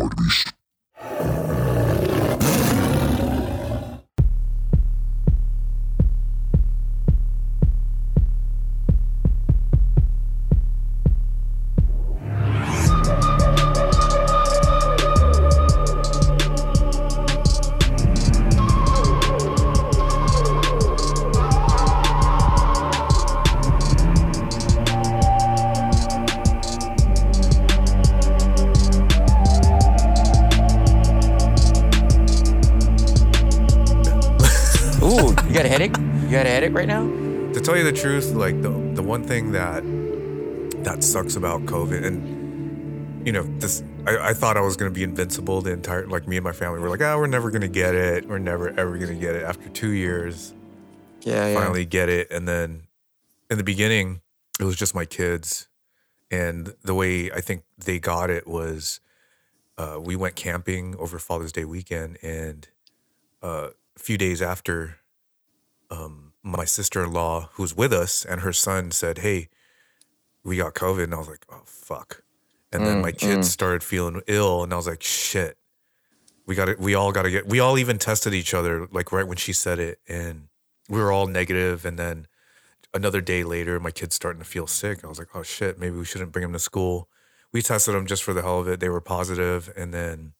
Ooh, about COVID, and you know, this I, I thought I was gonna be invincible the entire like me and my family were like, ah, we're never gonna get it. We're never ever gonna get it. After two years, Yeah, yeah. finally get it. And then in the beginning, it was just my kids. And the way I think they got it was uh, we went camping over Father's Day weekend. And uh, a few days after, um, my sister in law, who's with us, and her son said, Hey, we got COVID. And I was like, Oh, fuck. And then Mm, my kids started feeling ill. And I was like, Shit. We got it. we all got to get, we all even tested each other, like right when she said it. And we were all negative. and then another day later my kid's starting to feel sick i was like oh shit maybe we shouldn't bring him to school we tested them just for the hell of it they were positive and then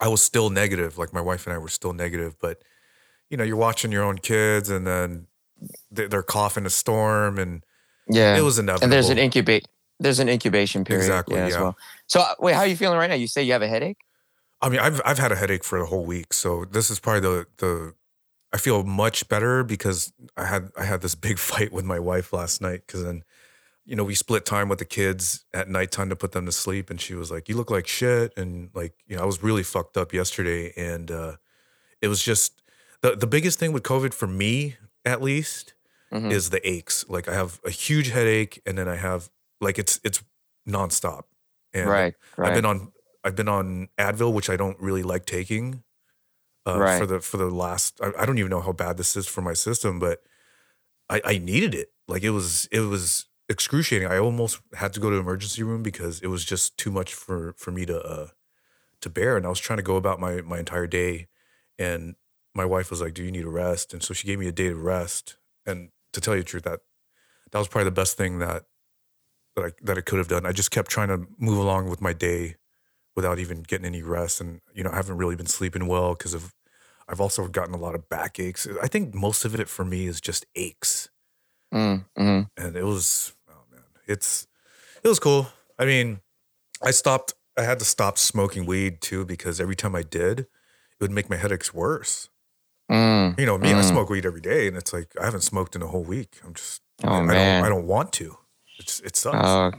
i was still negative like my wife and i were still negative but you know you're watching your own kids and then they're coughing a storm and Yeah. it was inevitable and there's an incubate there's an incubation period Exactly, yeah, as well. So uh, wait, how are you feeling right now? You say you have a headache? I mean, I've I've had a headache for a whole week, so this is probably the the. I feel much better because I had I had this big fight with my wife last night because then, you know, we split time with the kids at nighttime to put them to sleep, and she was like, "You look like shit," and like, you know, I was really fucked up yesterday, and uh, it was just the the biggest thing with COVID for me, at least, Mhm. is the aches. Like I have a huge headache, and then I have like it's it's nonstop, and right, right. I've been on I've been on Advil, which I don't really like taking. Uh, Right. For the for the last, I, I don't even know how bad this is for my system, but I, I needed it. Like it was it was excruciating. I almost had to go to emergency room because it was just too much for for me to uh to bear. And I was trying to go about my my entire day, and my wife was like, "Do you need a rest?" And so she gave me a day to rest. And to tell you the truth, that that was probably the best thing that that I that I could have done. I just kept trying to move along with my day without even getting any rest. And you know, I haven't really been sleeping well because of I've also gotten a lot of backaches. I think most of it for me is just aches. Mm, mhm. And it was oh man, it's it was cool. I mean, I stopped I had to stop smoking weed too because every time I did, it would make my headaches worse. Mm. You know, me, I Mm. smoke weed every day and it's like I haven't smoked in a whole week. I'm just Oh, I, I don't I don't want to. It's it sucks. Uh,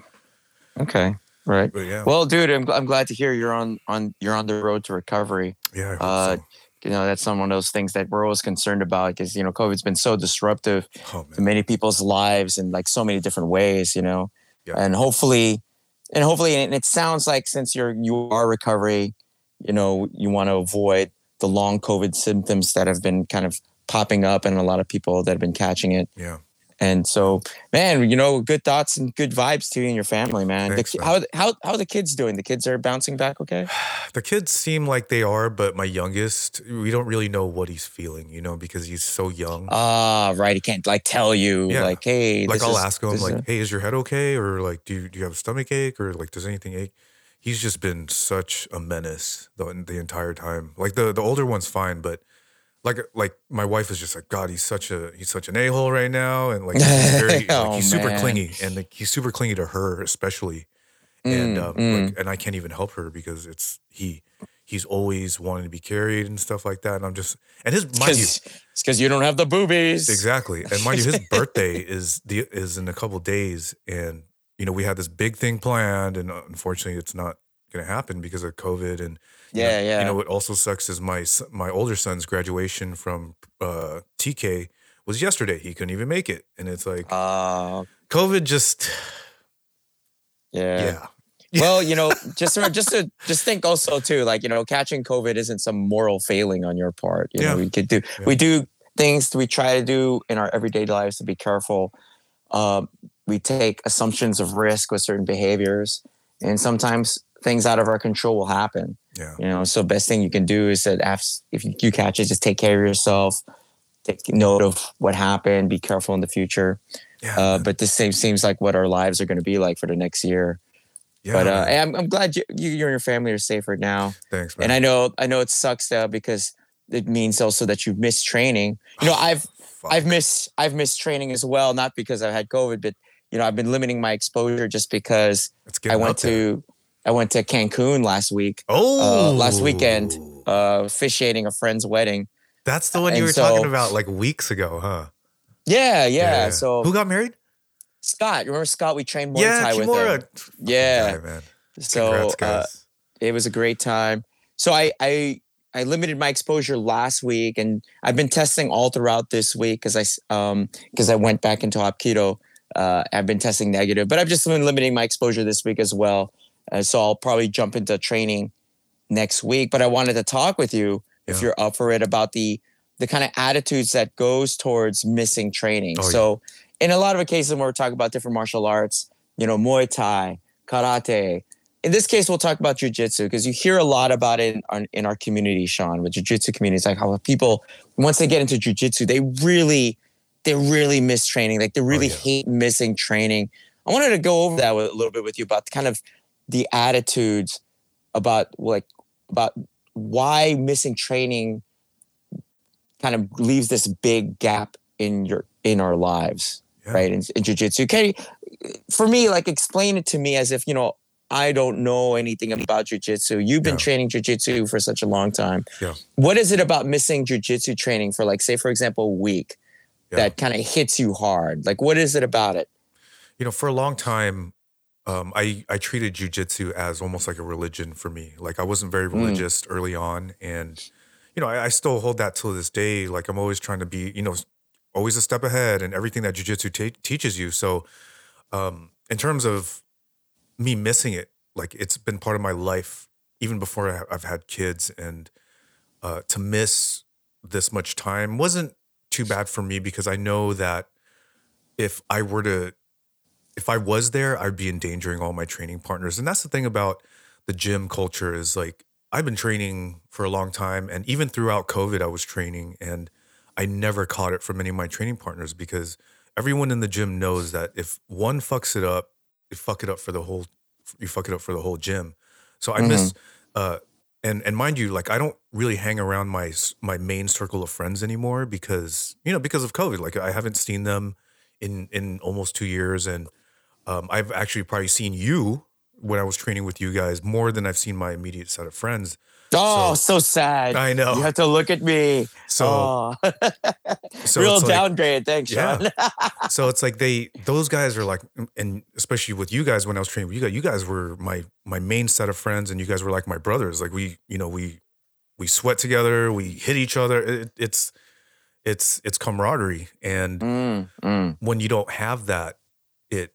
okay, right. yeah. Well, dude, I'm, I'm glad to hear you're on on you're on the road to recovery. yeah, I uh, so. You know, that's some one of those things that we're always concerned about because you know COVID's been so disruptive Oh to many people's lives in like so many different ways. You know, Yeah. and hopefully, and hopefully, and it sounds like since you're you are recovery, you know, you want to avoid the long COVID symptoms that have been kind of popping up and a lot of people that have been catching it. Yeah. And so, man, you know, good thoughts and good vibes to you and your family, man. Thanks, man. how how how are the kids doing? The kids are bouncing back, okay? The kids seem like they are, but my youngest, we don't really know what he's feeling, you know, because he's so young. Ah, right. He can't like tell you, Yeah. like, hey, like this I'll is- ask him, like, a- "Hey, is your head okay?" Or like, "Do you do you have a stomach ache?" Or like, "Does anything ache?" He's just been such a menace the the entire time. Like the the older one's fine, but like like my wife is just like, "God, he's such a he's such an a hole right now," and like he's very like, Oh, he's super clingy, and like, he's super clingy to her especially. and Mm, um, mm. like, and I can't even help her because it's he he's always wanting to be carried and stuff like that. And I'm just and his mind you it's because you don't have the boobies. exactly and mind you his birthday is the is in a couple days and you know we had this big thing planned and unfortunately it's not going to happen because of COVID and you know- Yeah, yeah. You know what also sucks is my my older son's graduation from uh, TK was yesterday. He couldn't even make it, and it's like Uh, COVID just yeah. yeah Well, you know, just to, just to just think also too, like you know, catching COVID isn't some moral failing on your part. You know, Yeah. we could do Yeah. we do things we try to do in our everyday lives to be careful. Um, we take assumptions of risk with certain behaviors, and sometimes things out of our control will happen. Yeah. You know, so best thing you can do is that if you, catch it, just take care of yourself, take note of what happened, be careful in the future. Yeah, uh, but this same seems like what our lives are going to be like for the next year. Yeah, but uh, I'm, I'm glad you, you, you and your family are safer now. Thanks, man. And I know I know it sucks though because it means also that you've missed training. You know, I've Fuck. I've missed I've missed training as well, not because I've had COVID, but you know, I've been limiting my exposure just because I went to I went to Cancun last week. Oh, uh, last weekend, uh, officiating a friend's wedding. That's the one you were so, talking about like weeks ago, huh? Yeah, yeah, yeah. So who got married? Scott. Remember Scott? We trained Muay yeah, Thai with him. Yeah, man. So uh, it was a great time. So I I I limited my exposure last week, and I've been testing all throughout this week because I um because I went back into Hapkido. Uh, I've been testing negative, but I've just been limiting my exposure this week as well. Uh, so I'll probably jump into training next week. But I wanted to talk with you yeah. if you're up for it about the the kind of attitudes that goes towards missing training. Oh, so yeah. in a lot of cases when we're talking about different martial arts, you know, Muay Thai, karate. In this case, we'll talk about jujitsu because you hear a lot about it in our, in our community, Sean, with jujitsu communities, like how people once they get into jujitsu, they really they really miss training. Like they oh, really oh, yeah. hate missing training. I wanted to go over that with, a little bit with you about kind of the attitudes about like about why missing training kind of leaves this big gap in your in our lives yeah. right in, in jiu-jitsu can for me like explain it to me as if you know i don't know anything about jiu-jitsu you've been yeah. training jiu-jitsu for such a long time yeah. what is it about missing jiu-jitsu training for like say for example a week yeah. that kind of hits you hard like what is it about it you know for a long time um, I I treated jujitsu as almost like a religion for me. Like I wasn't very mm. religious mm. early on, and you know I, I, still hold that till this day. Like I'm always trying to be, you know, always a step ahead and everything that jujitsu t- teaches you. So, um, in terms of me missing it, like it's been part of my life even before I've had kids, and uh, to miss this much time wasn't too bad for me because I know that if I were to if I was there, I'd be endangering all my training partners. And that's the thing about the gym culture is like I've been training for a long time and even throughout COVID I was training and I never caught it from any of my training partners because everyone in the gym knows that if one fucks it up, you fuck it up for the whole you fuck it up for the whole gym. So I mm-hmm. miss uh and and mind you like I don't really hang around my my main circle of friends anymore because you know because of COVID like I haven't seen them in in almost 2 years and um, I've actually probably seen you when I was training with you guys more than I've seen my immediate set of friends. Oh, so, so sad. I know. You have to look at me. So, oh. so real downgrade. Like, Thanks, Sean. Yeah. so it's like they, those guys are like, and especially with you guys when I was training with you guys, you guys were my my main set of friends, and you guys were like my brothers. Like we, you know, we we sweat together, we hit each other. It, it's it's it's camaraderie, and mm, mm. when you don't have that, it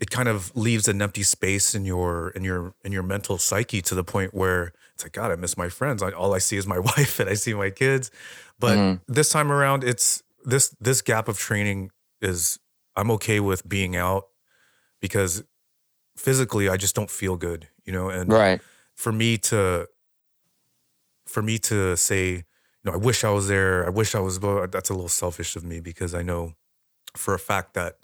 it kind of leaves an empty space in your in your in your mental psyche to the point where it's like God, I miss my friends. I, all I see is my wife and I see my kids. But mm-hmm. this time around, it's this this gap of training is I'm okay with being out because physically I just don't feel good, you know. And right for me to for me to say, you know, I wish I was there. I wish I was. That's a little selfish of me because I know for a fact that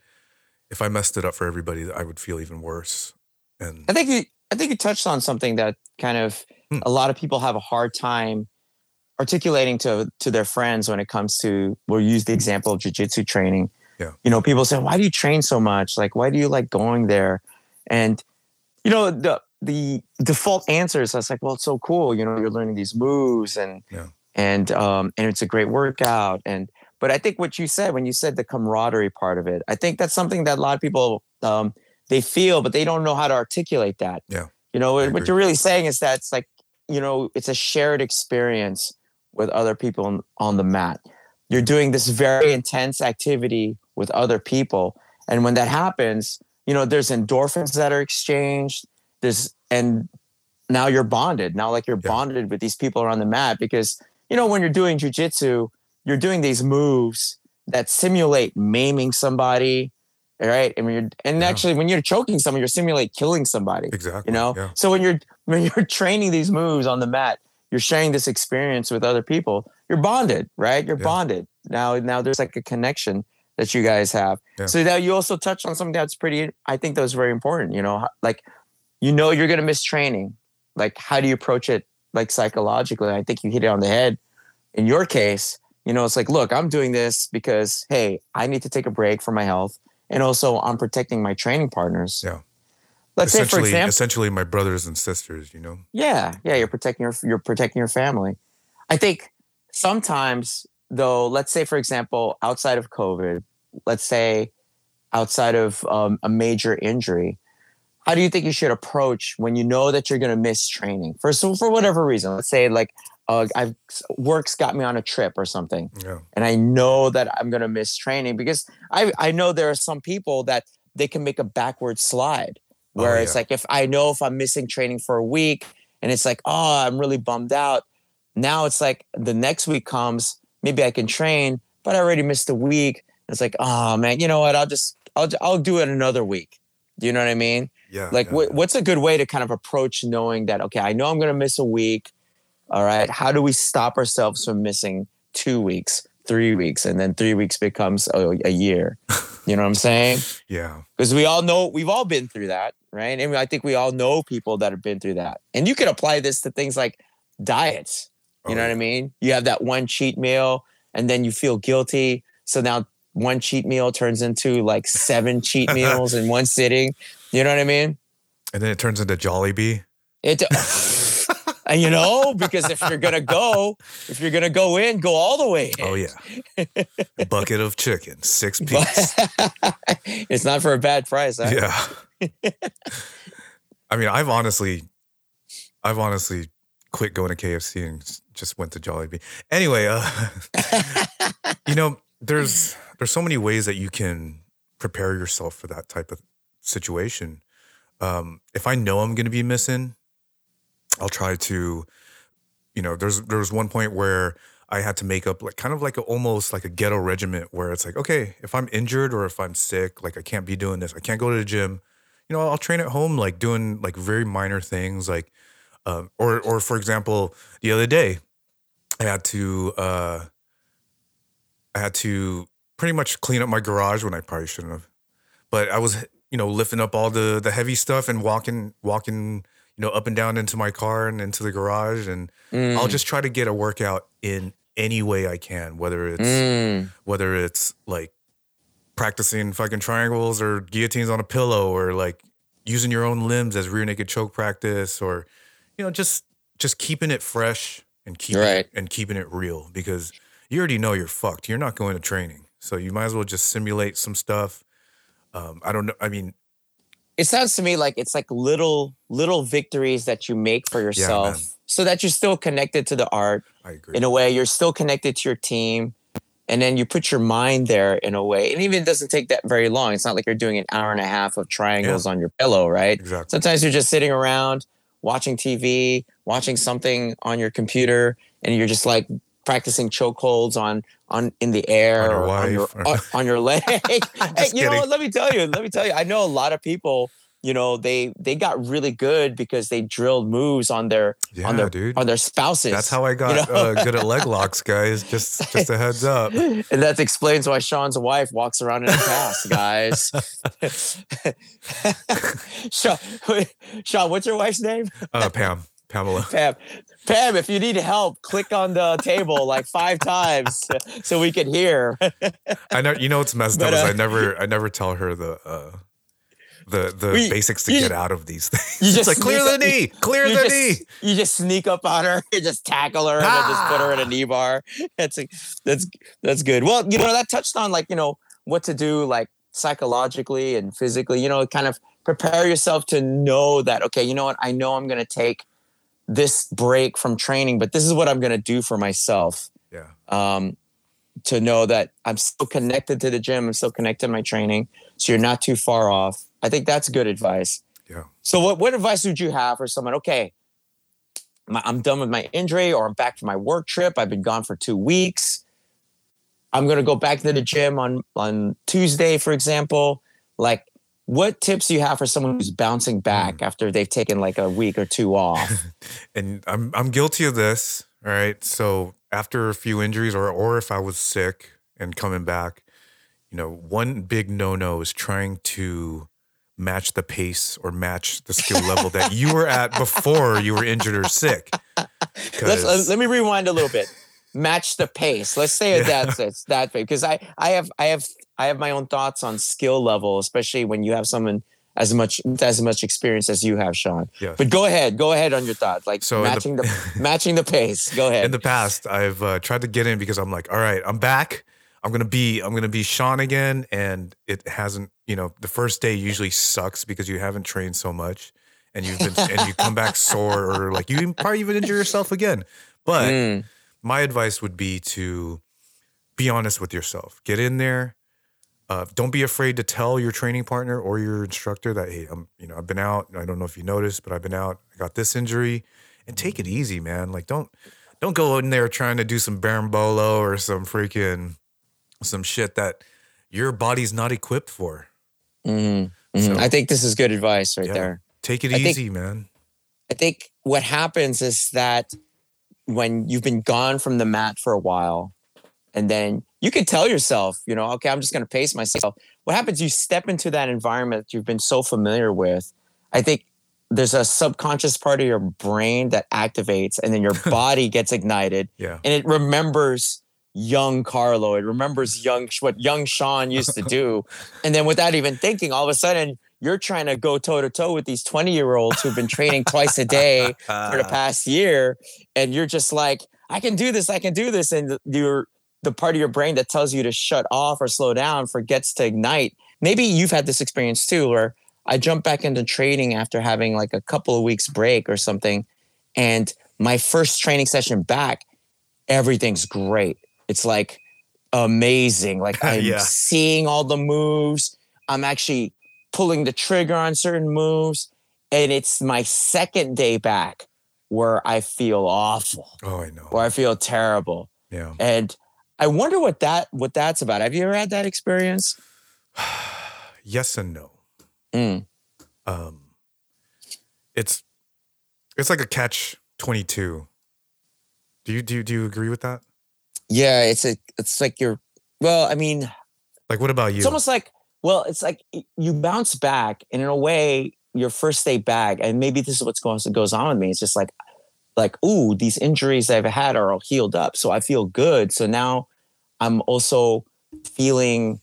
if I messed it up for everybody, I would feel even worse. And I think you, I think you touched on something that kind of hmm. a lot of people have a hard time articulating to to their friends when it comes to. We'll use the example of jujitsu training. Yeah. You know, people say, "Why do you train so much? Like, why do you like going there?" And you know, the the default answer is, "I was like, well, it's so cool. You know, you're learning these moves and yeah. and um and it's a great workout and." But I think what you said when you said the camaraderie part of it, I think that's something that a lot of people um, they feel, but they don't know how to articulate that. Yeah. You know, what you're really saying is that it's like, you know, it's a shared experience with other people on, on the mat. You're doing this very intense activity with other people. And when that happens, you know, there's endorphins that are exchanged. There's and now you're bonded. Now like you're yeah. bonded with these people around the mat because, you know, when you're doing jujitsu, you're doing these moves that simulate maiming somebody right? And when you're and Yeah. actually when you're choking someone, you're simulate killing somebody. Exactly. You know? Yeah. So when you're when you're training these moves on the mat, you're sharing this experience with other people. You're bonded, right? You're Yeah. bonded. Now now there's like a connection that you guys have. So now you also touched on something that's pretty I think that was very important, you know, like you know you're going to miss training. Like how do you approach it like psychologically? I think you hit it on the head. In your case, you know, it's like, look, I'm doing this because hey, I need to take a break for my health and also I'm protecting my training partners. Yeah. Let's say for example essentially my brothers and sisters. You know. yeah, yeah, you're protecting your you're protecting your family. I think sometimes though, let's say for example, outside of COVID, let's say outside of um, a major injury, how do you think you should approach when you know that you're going to miss training for so for whatever reason? Let's say like uh, I've work's got me on a trip or something, Yeah. and I know that I'm going to miss training because I I know there are some people that they can make a backward slide Oh, where it's yeah. like if I know if I'm missing training for a week and it's like oh I'm really bummed out. Now it's like the next week comes, maybe I can train, but I already missed a week. It's like oh man, you know what? I'll just I'll I'll do it another week. Do you know what I mean? Yeah. like yeah, what, yeah. what's a good way to kind of approach knowing that okay i know i'm going to miss a week all right how do we stop ourselves from missing two weeks three weeks and then three weeks becomes a, a year? You know what i'm saying? Yeah. because we all know we've all been through that right? And i think we all know people that have been through that. And you can apply this to things like diets. You Oh, know what i mean? You have that one cheat meal and then you feel guilty. So now one cheat meal turns into like seven cheat meals in one sitting. You know what i mean? And then it turns into Jollibee. it, you know, because if you're gonna go, if you're gonna go in, go all the way. In. Oh yeah. Bucket of chicken, six piece. it's not for a bad price. Huh? Yeah. I mean, I've honestly, I've honestly quit going to KFC and just went to Jollibee. Anyway, uh, you know, there's there's so many ways that you can prepare yourself for that type of situation. Um, if I know I'm going to be missing, I'll try to, you know, there's there was one point where I had to make up like kind of like a, almost like a ghetto regiment where it's like, okay, if I'm injured or if I'm sick, like I can't be doing this, I can't go to the gym. You know, I'll train at home, like doing like very minor things, like, um, or or for example, the other day, I had to uh, I had to pretty much clean up my garage when I probably shouldn't have, but I was you know lifting up all the the heavy stuff and walking walking you know up and down into my car and into the garage and Mm, I'll just try to get a workout in any way I can, whether it's mm, whether it's like practicing fucking triangles or guillotines on a pillow or like using your own limbs as rear naked choke practice or you know just just keeping it fresh and keeping Right. it, and keeping it real because you already know you're fucked. You're not going to training. So you might as well just simulate some stuff. Um, I don't know. I mean, it sounds to me like it's like little little victories that you make for yourself, man. so that you're still connected to the art I agree. in a way. You're still connected to your team, and then you put your mind there in a way. And even it doesn't take that very long. It's not like you're doing an hour and a half of triangles on your pillow, right? exactly. Sometimes you're just sitting around watching TV, watching something on your computer, and you're just like practicing chokeholds on on in the air On on your or- on, on your leg. hey, you know what? Let me tell you. Let me tell you. I know a lot of people. You know, they they got really good because they drilled moves on their Yeah, on their dude. on their spouses. That's how I got know? uh, good at leg locks, guys. Just just a heads up. and that explains why Sean's wife walks around in a cast, guys. Sean, Sean, what's your wife's name? Uh, Pam, Pamela. Pam. Pam, if you need help, click on the table like five times so we can hear. I know. You know what's messed But, up is uh, I never I never tell her the uh, the the We- basics to get out of these things. you it's just like clear the up- knee, clear the just, knee. You just sneak up on her, you just tackle her, and then just put her in a knee bar. That's that's that's good. Well, you know that touched on like you know what to do like psychologically and physically. You know, kind of prepare yourself to know that okay, you know what? I know I'm going to take this break from training, but this is what I'm going to do for myself. Yeah, um, to know that I'm still connected to the gym. I'm still connected to my training. So you're not too far off. I think that's good advice. yeah. So what, what advice would you have for someone? Okay, my, I'm done with my injury or I'm back from my work trip. I've been gone for two weeks. I'm going to go back to the gym on, on Tuesday, for example. like what tips do you have for someone who's bouncing back Mm. after they've taken like a week or two off? and I'm I'm guilty of this. All right. So after a few injuries, or or if I was sick and coming back, you know, one big no no is trying to match the pace or match the skill level that you were at before you were injured or sick. Let's, uh, let me rewind a little bit. Match the pace. Let's say it Yeah. that's it's that way because I I have I have I have my own thoughts on skill level, especially when you have someone as much as much experience as you have, Sean. Yes. But go ahead, go ahead on your thoughts, like So in the- matching the, matching the pace. Go ahead. in the past i've uh, tried to get in because i'm like all right i'm back i'm gonna be i'm gonna be sean again and it hasn't you know the first day usually sucks because you haven't trained so much and you've been and you come back sore or like you probably even injure yourself again but Mm, my advice would be to be honest with yourself. Get in there. Uh, don't be afraid to tell your training partner or your instructor that hey i'm you know i've been out. I don't know if you noticed but i've been out. I got this injury. And take it easy man. Like don't don't go in there trying to do some berimbolo or some freaking some shit that your body's not equipped for. Mhm, mhm. So- I think this is good advice right Yeah. there. take it I think- easy man. I think what happens is that when you've been gone from the mat for a while, and then you could tell yourself, you know, okay, I'm just going to pace myself. What happens? You step into that environment that you've been so familiar with. I think there's a subconscious part of your brain that activates, and then your body gets ignited, yeah and it remembers young Carlo. It remembers young what young Sean used to do, and then without even thinking, all of a sudden you're trying to go toe to toe with these 20 year olds who've been training twice a day for the past year, and you're just like, I can do this, I can do this, and you're the part of your brain that tells you to shut off or slow down forgets to ignite. Maybe you've had this experience too, where I jumped back into training after having like a couple of weeks break or something, and my first training session back, everything's great. It's like amazing. Like I'm Yeah. seeing all the moves. I'm actually pulling the trigger on certain moves. And it's my second day back where I feel awful, oh i know where I feel terrible. yeah And I wonder what that what that's about. Have you ever had that experience? yes and no Mm. um it's it's like a catch 22 do you do you, do you agree with that Yeah, it's a it's like you're well, I mean, like what about you it's almost like well, it's like you bounce back and in a way your first day back, and maybe this is what's going goes on with me. It's just like like, ooh, these injuries I've had are all healed up. So I feel good. So now I'm also feeling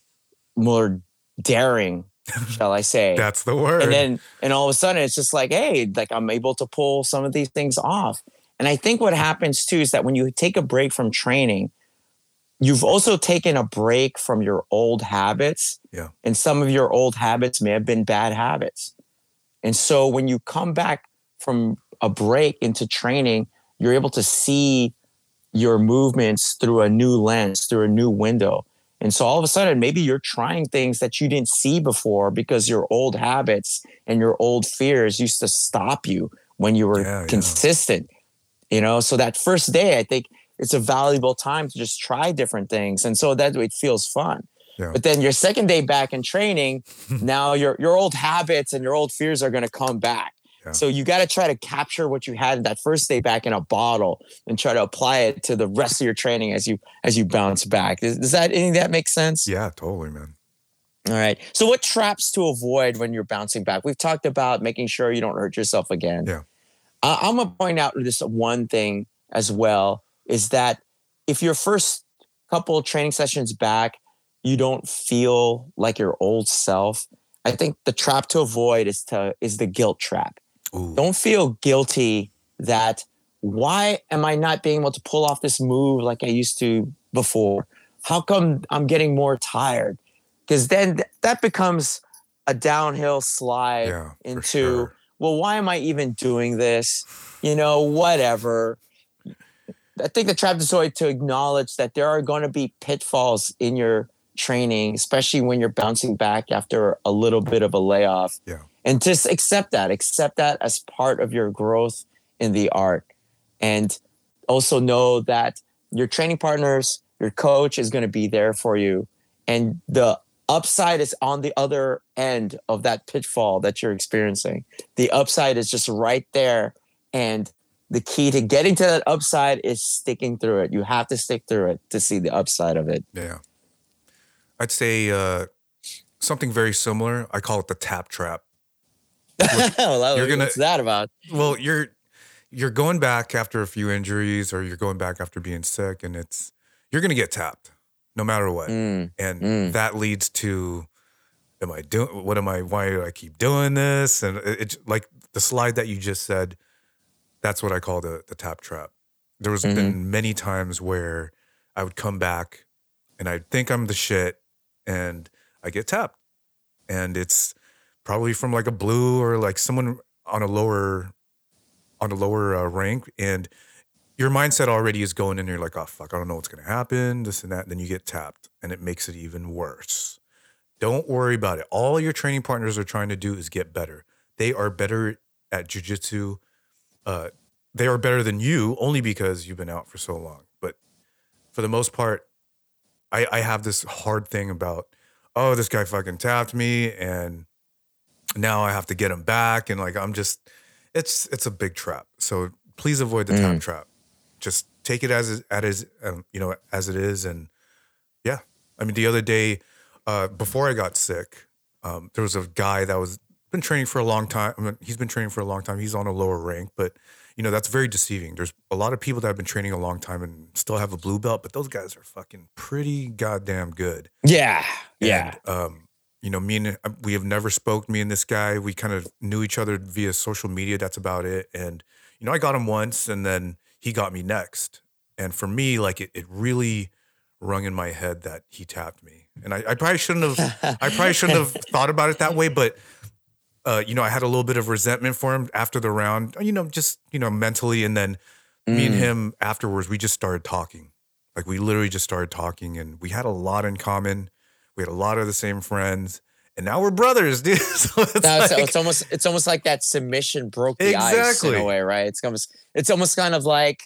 more daring, shall I say. that's the word and then and all of a sudden it's just like hey like i'm able to pull some of these things off and i think what happens too is that when you take a break from training you've also taken a break from your old habits Yeah. and some of your old habits may have been bad habits and so when you come back from a break into training you're able to see your movements through a new lens through a new window and so all of a sudden, maybe you're trying things that you didn't see before because your old habits and your old fears used to stop you when you were Yeah, yeah. consistent. You know, so that first day, I think it's a valuable time to just try different things. And so that it feels fun. Yeah. But then your second day back in training, now your your old habits and your old fears are gonna come back. Yeah. So you got to try to capture what you had that first day back in a bottle and try to apply it to the rest of your training as you as you bounce back. Does, does that any of that make sense? yeah totally man All right. So what traps to avoid when you're bouncing back? We've talked about making sure you don't hurt yourself again. Yeah. I- I'm gonna point out this one thing as well is that if your first couple of training sessions back, you don't feel like your old self. I think the trap to avoid is to is the guilt trap Ooh. don't feel guilty that why am I not being able to pull off this move like I used to before? How come I'm getting more tired? Because then th- that becomes a downhill slide yeah into, sure. well, why am I even doing this? You know, whatever. I think the trap is always to acknowledge that there are going to be pitfalls in your training, especially when you're bouncing back after a little bit of a layoff. Yeah. And just accept that, accept that as part of your growth in the art. And also know that your training partners, your coach is going to be there for you. And the upside is on the other end of that pitfall that you're experiencing. The upside is just right there. And the key to getting to that upside is sticking through it. You have to stick through it to see the upside of it. Yeah. I'd say uh, something very similar. I call it the tap trap. well, you're gonna, what's that about? Well, you're you're going back after a few injuries or you're going back after being sick and it's you're gonna get tapped no matter what. Mm, and mm. that leads to am I doing what am I why do I keep doing this? And it's it, like the slide that you just said, that's what I call the the tap trap. There was mm-hmm. been many times where I would come back and I'd think I'm the shit and I get tapped. And it's probably from like a blue or like someone on a lower on a lower uh, rank and your mindset already is going in. You're like, oh fuck, I don't know what's gonna happen, this and that. And then you get tapped, and it makes it even worse. Don't worry about it. All your training partners are trying to do is get better. They are better at jujitsu. Uh, they are better than you only because you've been out for so long. But for the most part, I, I have this hard thing about, oh, this guy fucking tapped me, and now I have to get him back, and like I'm just, it's it's a big trap. So please avoid the mm. tap trap just take it as it as um, you know as it is and yeah i mean the other day uh, before i got sick um, there was a guy that was been training for a long time I mean, he's been training for a long time he's on a lower rank but you know that's very deceiving there's a lot of people that have been training a long time and still have a blue belt but those guys are fucking pretty goddamn good yeah yeah um, you know, me and uh, we have never spoke. Me and this guy, we kind of knew each other via social media. That's about it. And you know, I got him once, and then he got me next. And for me, like it, it really rung in my head that he tapped me. And I, I probably shouldn't have I probably shouldn't have thought about it that way, but uh, you know, I had a little bit of resentment for him after the round, you know, just, you know, mentally. And then mm. me and mm. him afterwards, we just started talking. Like we literally just started talking and we had a lot in common. We had a lot of the same friends and now we're brothers, dude. so it's, no, like, it's, almost it's almost like that submission broke the exactly. ice in a way, right? It's almost it's almost kind of like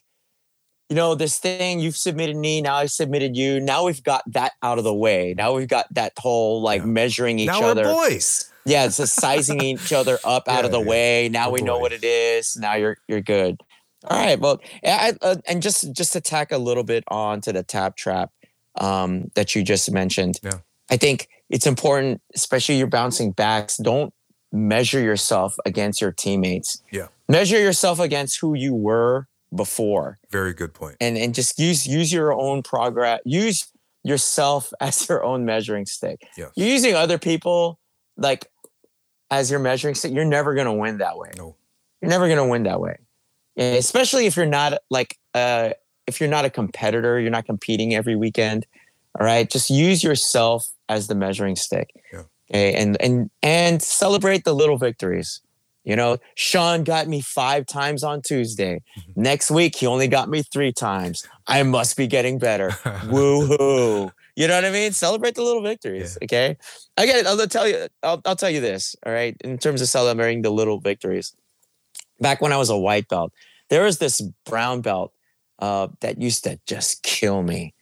you know this thing you've submitted me now I've submitted you now we've got that out of the way now we've got that whole like yeah. measuring each now other we're boys yeah it's just sizing each other up out yeah, of the yeah. way now we boys. know what it is now you're you're good all right well I, uh, and just just to tack a little bit on to the tap trap um, that you just mentioned yeah i think it's important, especially you're bouncing backs. Don't measure yourself against your teammates. Yeah. Measure yourself against who you were before. Very good point. And and just use use your own progress. Use yourself as your own measuring stick. Yeah. You're using other people like as your measuring stick. You're never gonna win that way. No. You're never gonna win that way. And especially if you're not like uh if you're not a competitor, you're not competing every weekend. All right. Just use yourself as the measuring stick. Yeah. Okay. And and and celebrate the little victories. You know, Sean got me five times on Tuesday. Mm-hmm. Next week, he only got me three times. I must be getting better. Woohoo. You know what I mean? Celebrate the little victories. Yeah. Okay. I get it. I'll tell you, I'll, I'll tell you this. All right. In terms of celebrating the little victories. Back when I was a white belt, there was this brown belt uh, that used to just kill me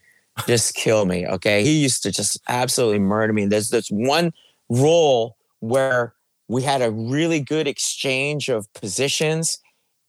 just kill me. Okay. He used to just absolutely murder me. There's this one role where we had a really good exchange of positions.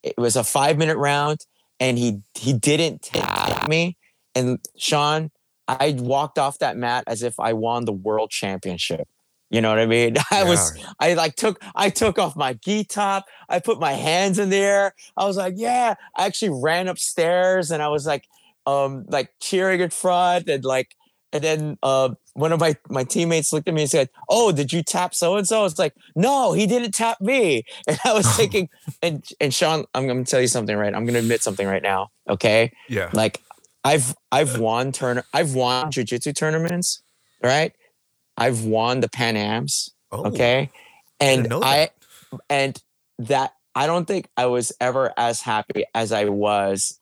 It was a five minute round and he he didn't take me. And Sean, I walked off that mat as if I won the world championship. You know what I mean? I yeah. was I like took I took off my gi top. I put my hands in the air. I was like, yeah. I actually ran upstairs and I was like, um like cheering in front and like and then uh, one of my, my teammates looked at me and said, "Oh, did you tap so and so?" It's like, "No, he didn't tap me." And I was thinking, and and Sean, I'm going to tell you something right. I'm going to admit something right now. Okay. Yeah. Like, I've I've won turn I've won jujitsu tournaments, right? I've won the Pan Ams. Oh, okay. And I, I and that I don't think I was ever as happy as I was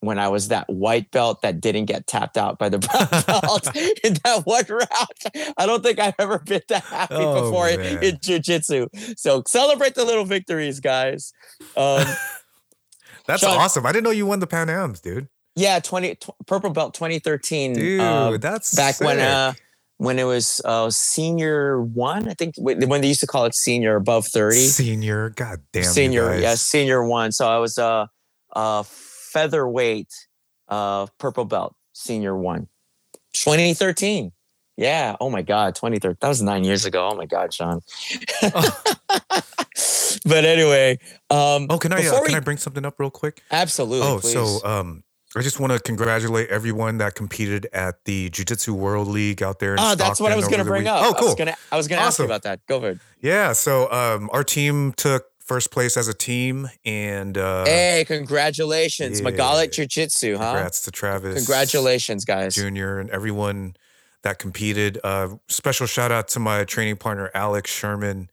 when I was that white belt that didn't get tapped out by the brown belt in that one round. I don't think I've ever been that happy oh, before in, in jujitsu. So celebrate the little victories, guys. Um, That's Sean, awesome. I didn't know you won the Pan Ams, dude. Yeah, 20 t- purple belt 2013. Dude, uh, that's back sick. when uh when it was uh, senior one. I think when they used to call it senior above thirty. Senior, god damn. Senior, yes, yeah, senior one. So I was a uh, uh, featherweight uh, purple belt, senior one, 2013. Yeah. Oh my God, 2013. That was nine years ago. Oh my God, Sean. Oh. but anyway, um, oh, can I uh, can we... I bring something up real quick? Absolutely. Oh, please. so um, I just want to congratulate everyone that competed at the Jiu Jitsu World League out there. In oh, that's what I was going to bring week. up. Oh, cool. I was going to awesome. ask you about that. Go ahead. Yeah. So um, our team took first place as a team, and uh, hey, congratulations, yeah. Magalit Jiu Jitsu, huh? Congrats to Travis. Congratulations, guys, Junior, and everyone that competed. Uh, special shout out to my training partner Alex Sherman.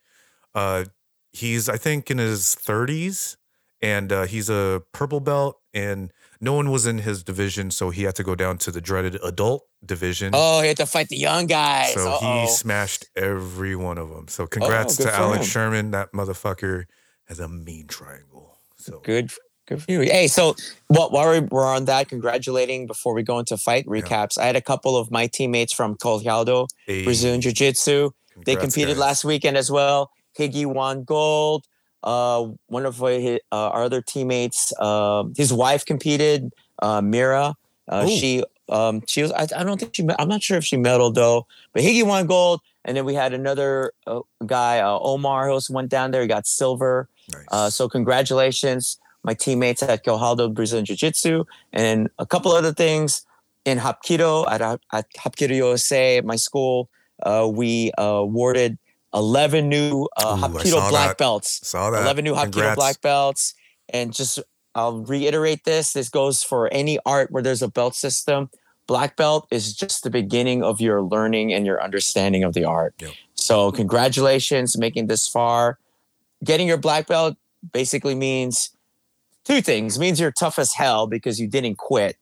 Uh, he's I think in his 30s, and uh, he's a purple belt and no one was in his division, so he had to go down to the dreaded adult division. Oh, he had to fight the young guys. So Uh-oh. he smashed every one of them. So oh, congrats oh, to Alex him. Sherman. That motherfucker has a mean triangle. So good. Good for you. Hey, so well, while we're on that, congratulating before we go into fight recaps. Yeah. I had a couple of my teammates from Colorado, hey. Brazilian Jiu Jitsu. They competed guys. last weekend as well. Higgy won gold. Uh, one of uh, our other teammates, uh, his wife competed, uh, Mira. Uh, she um, she was. I, I, don't think she. I'm not sure if she medaled though. But Higgy won gold, and then we had another uh, guy, uh, Omar, who went down there. He got silver. Nice. Uh, so congratulations, my teammates at Guajaldo Brazilian Jiu Jitsu, and a couple other things in Hapkido at, at Hapkido USA, my school. Uh, we uh, awarded 11 new uh, Hapkido black that. belts. Saw that. 11 new Hapkido black belts. And just, I'll reiterate this. This goes for any art where there's a belt system. Black belt is just the beginning of your learning and your understanding of the art. Yep. So, congratulations making this far. Getting your black belt basically means two things. It means you're tough as hell because you didn't quit.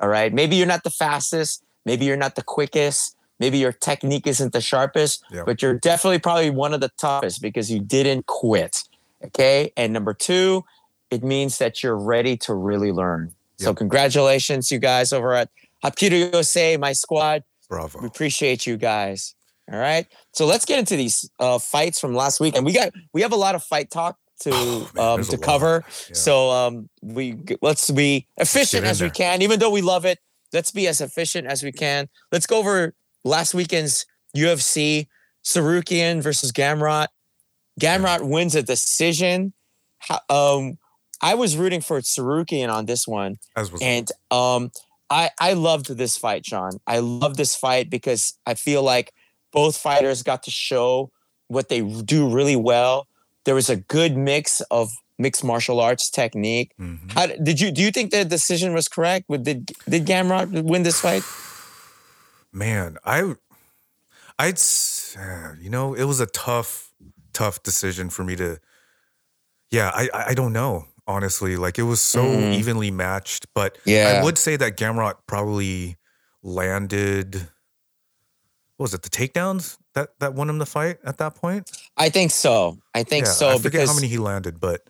All right. Maybe you're not the fastest. Maybe you're not the quickest maybe your technique isn't the sharpest, yep. but you're definitely probably one of the toughest because you didn't quit. Okay. And number two, it means that you're ready to really learn. Yep. So congratulations, you guys over at Hapkido USA, my squad. Bravo. We appreciate you guys. All right. So let's get into these uh, fights from last week. And we got we have a lot of fight talk to oh, man, um, to cover. Yeah. So um, we let's be efficient as there. we can, even though we love it. Let's be as efficient as we can. Let's go over last weekend's UFC, Tsarukyan versus Gamrot. Gamrot wins a decision. Um, I was rooting for Tsarukyan on this one, and um, I I loved this fight, John. I love this fight because I feel like both fighters got to show what they do really well. There was a good mix of mixed martial arts technique. Mm-hmm. How did you do? You think the decision was correct? Did did Gamrot win this fight? Man, I, I'd, you know, it was a tough, tough decision for me to. Yeah, I, I don't know honestly. Like it was so mm. evenly matched, but yeah. I would say that Gamrot probably landed. What was it the takedowns that that won him the fight at that point? I think so. I think yeah, so. I forget because, how many he landed, but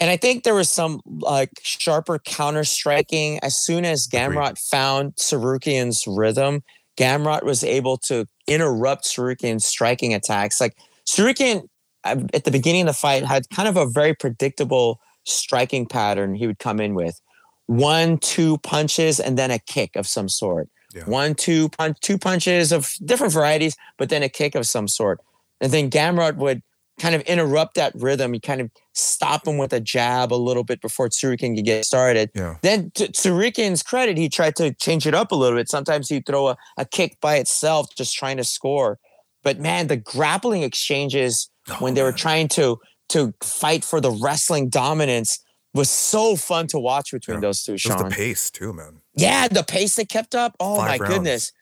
and I think there was some like sharper counter striking as soon as Gamrot Agreed. found Tsarukyan's rhythm. Gamrot was able to interrupt Tsarukyan's striking attacks. Like Tsarukyan um, at the beginning of the fight had kind of a very predictable striking pattern he would come in with. One, two punches, and then a kick of some sort. Yeah. One, two punch, two punches of different varieties, but then a kick of some sort. And then Gamrot would kind of interrupt that rhythm. You kind of stop him with a jab a little bit before Tsarukyan could get started. Yeah. Then to Tsarukyan's credit, he tried to change it up a little bit. Sometimes he'd throw a, a kick by itself, just trying to score. But man, the grappling exchanges oh, when they man. were trying to to fight for the wrestling dominance was so fun to watch between yeah. those two. Sean, the pace too, man. Yeah, the pace they kept up. Oh Five my rounds. goodness,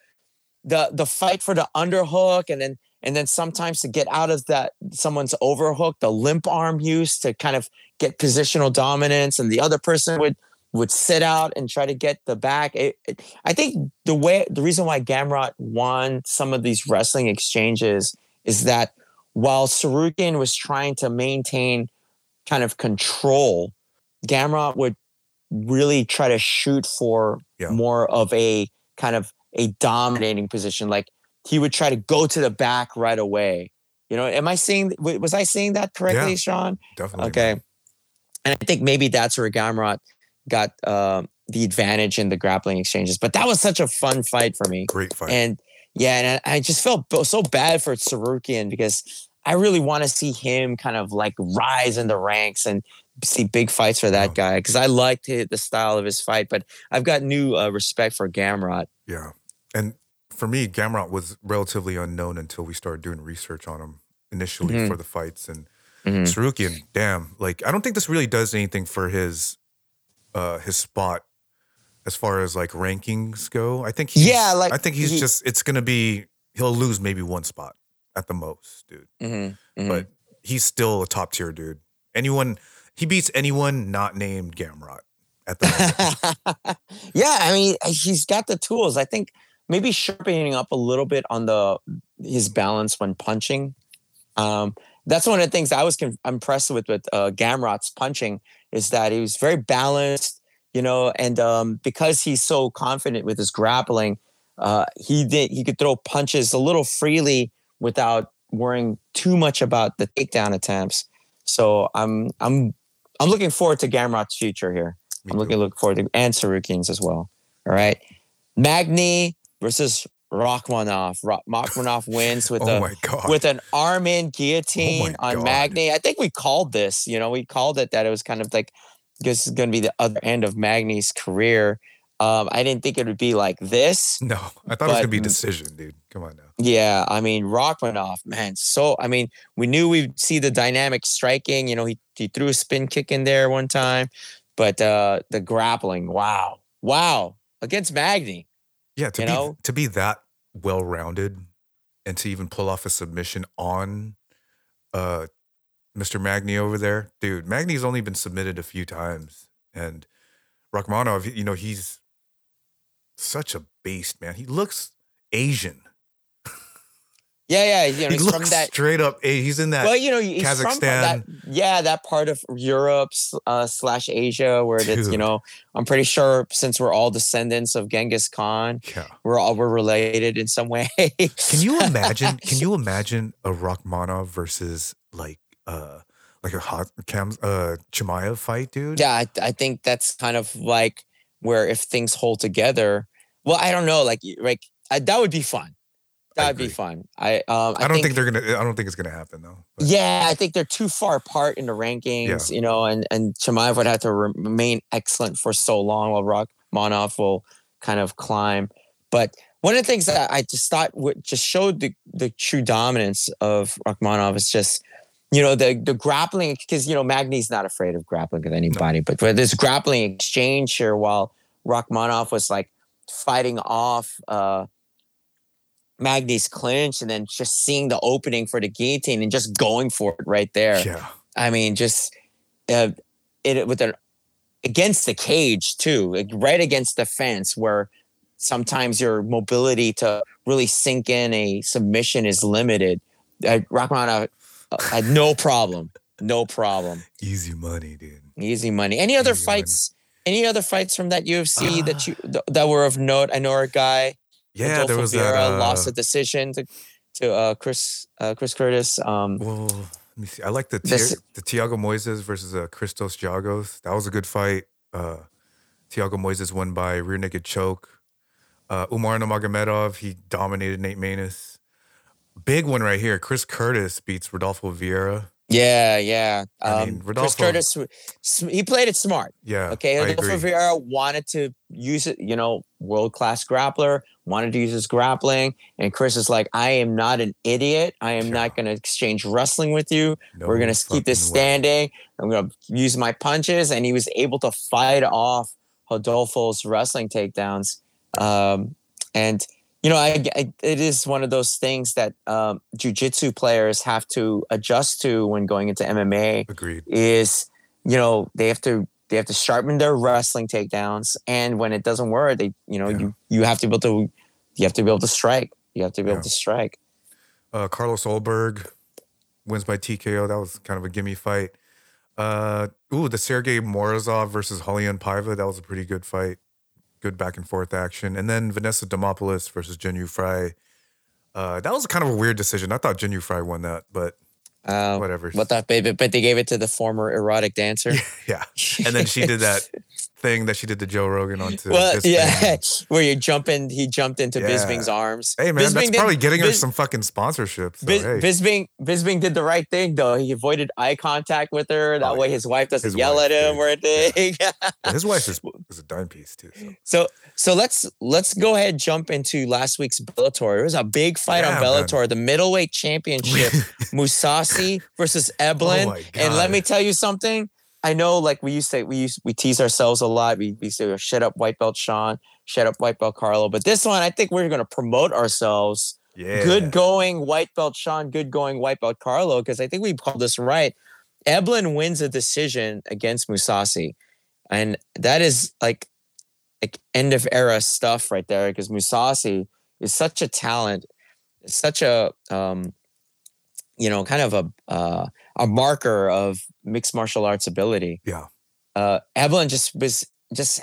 the the fight for the underhook, and then and then sometimes to get out of that someone's overhook, the limp arm use to kind of get positional dominance, and the other person would would sit out and try to get the back. It, it, I think the way the reason why Gamrot won some of these wrestling exchanges is that while Tsarukyan was trying to maintain kind of control, Gamrot would really try to shoot for yeah. more of a kind of a dominating position. Like he would try to go to the back right away. You know, am I saying was I saying that correctly, Yeah. Sean? Definitely. Okay. man. And I think maybe that's where Gamrot got uh, the advantage in the grappling exchanges. But that was such a fun fight for me. Great fight. And yeah, and I just felt so bad for Tsarukyan because I really want to see him kind of like rise in the ranks and see big fights for that Wow. guy because I liked the style of his fight. But I've got new uh, respect for Gamrot. yeah. And for me, Gamrot was relatively unknown until we started doing research on him initially Mhm. for the fights. And Mhm. Tsarukyan, damn, like I don't think this really does anything for his uh his spot as far as like rankings go. I think he's, Yeah, like, I think he's he- just it's gonna be he'll lose maybe one spot at the most, dude. Mhm, mhm. But he's still a top tier dude. Anyone he beats anyone not named Gamrot at the moment. yeah, I mean, he's got the tools. I think maybe sharpening up a little bit on the his balance when punching. Um, that's one of the things I was con- impressed with with uh, Gamrot's punching is that he was very balanced, you know, and um, because he's so confident with his grappling, uh, he did he could throw punches a little freely without worrying too much about the takedown attempts. So I'm I'm I'm looking forward to Gamrot's future here. Me I'm too. looking look forward to and Tsarukyan's as well. All right, Magny versus Rakhmonov. Ra- Rakhmonov wins with oh a with an arm in guillotine Oh on God. Magny. I think we called this. You know, we called it that it was kind of like this is going to be the other end of Magny's career. Um, I didn't think it would be like this. no, I thought it was gonna be decision, dude. Come on now. Yeah, I mean Rakhmonov, man. So I mean, we knew we'd see the dynamic striking. You know, he he threw a spin kick in there one time, but uh the grappling, wow, wow, against Magny. Yeah, to You be know? to be that well rounded and to even pull off a submission on uh Mr. Magny over there, dude. Magny's only been submitted a few times, and Rakhmonov, you know, he's such a beast, man. He looks Asian. Yeah, yeah. You know, he he's looks from that. straight up. He's in that. Well, you know, he's from that. Yeah, that part of Europe uh, slash Asia where it's you know, I'm pretty sure since we're all descendants of Genghis Khan, yeah. we're all we're related in some way. Can you imagine? Can you imagine a Rakhmonov versus like uh like a hot Cam uh Chimaev fight, dude? Yeah, I, I think that's kind of like where if things hold together. Well, I don't know, like like uh, that would be fun. I That would be fun. I um I, don't think, they're gonna. I don't think it's gonna happen though. but- Yeah, I think they're too far apart in the rankings, you know, and and Chimaev would have to remain excellent for so long while Rock Rakhmonov will kind of climb. But one of the things that I just thought would just showed the the true dominance of Rakhmonov is just you know the the grappling because you know Magny's not afraid of grappling with anybody, but for this grappling exchange here while Rakhmonov was like fighting off uh Magny's clinch and then just seeing the opening for the guillotine and just going for it right there. Yeah. I mean, just uh, it with an against the cage too, like right against the fence where sometimes your mobility to really sink in a submission is limited. Uh, Rakhmonov uh, had no problem, no problem, Easy money, dude. easy money. Any other Easy money. fights? Any other fights from that UFC that Ah. you th- that were of note? I know our guy Yeah, Rodolfo there was Vieira that. Uh, lost a decision to to uh, Chris uh, Chris Curtis. Um, well, let me see. I like the This- the Tiago Moises versus uh, Christos Giagos. That was a good fight. Uh, Tiago Moises won by rear naked choke. Uh, Umar Nurmagomedov he dominated Nate Maness. Big one right here. Chris Curtis beats Rodolfo Vieira. yeah, yeah. I Um, mean, Chris Rodolfo- Curtis, he played it smart. Yeah, Okay, I Rodolfo. Vieira wanted to use it. You know, world class grappler wanted to use his grappling, and Chris is like, "I am not an idiot. I am Yeah. not going to exchange wrestling with you. We're going to keep this fucking way. standing. I'm going to use my punches." And he was able to fight off Rodolfo's wrestling takedowns. Um, and you know, I, I- it is one of those things that um, jujitsu players have to adjust to when going into MMA Agreed. is you know they have to they have to sharpen their wrestling takedowns and when it doesn't work they you know Yeah. you you have to be able to you have to be able to strike you have to be Yeah. able to strike Uh, Carlos Ulberg wins by TKO. That was kind of a gimme fight. Uh, ooh, the Sergey Morozov versus Raulian Paiva. That was a pretty good fight. Good back and forth action. And then Vanessa Demopoulos versus Jinh Yu Frey. Uh, that was kind of a weird decision. I thought Jinh Yu Frey won that, but Uh, whatever. What that baby? But they gave it to the former erotic dancer. yeah. And then she did that thing that she did to Joe Rogan onto. well, yeah, where you jump in, he jumped into Yeah. Bisping's arms. Hey man, Bisping that's did- probably getting her some fucking sponsorships. So, Bis- hey. Bisping, Bisping did the right thing though. He avoided eye contact with her. That Oh, way, yeah. his wife doesn't His yell wife, at him dude. or anything. His wife is, is a dime piece too. So. so, so let's let's go ahead jump into last week's Bellator. It was a big fight Yeah, on man. Bellator, the middleweight championship, Mousasi versus Eblen. Oh and let me tell you something. I know, like we used to, we used we tease ourselves a lot. We we say, "Shut up, white belt Sean." Shut up, white belt Carlo. But this one, I think we're going to promote ourselves. Yeah. Good going, white belt Sean. Good going, white belt Carlo. Because I think we called this right. Eblen wins a decision against Mousasi, and that is like like end of era stuff right there. Because Mousasi is such a talent, such a um, you know, kind of a uh, a marker of mixed martial arts ability. Yeah. Uh, Eblen just was just.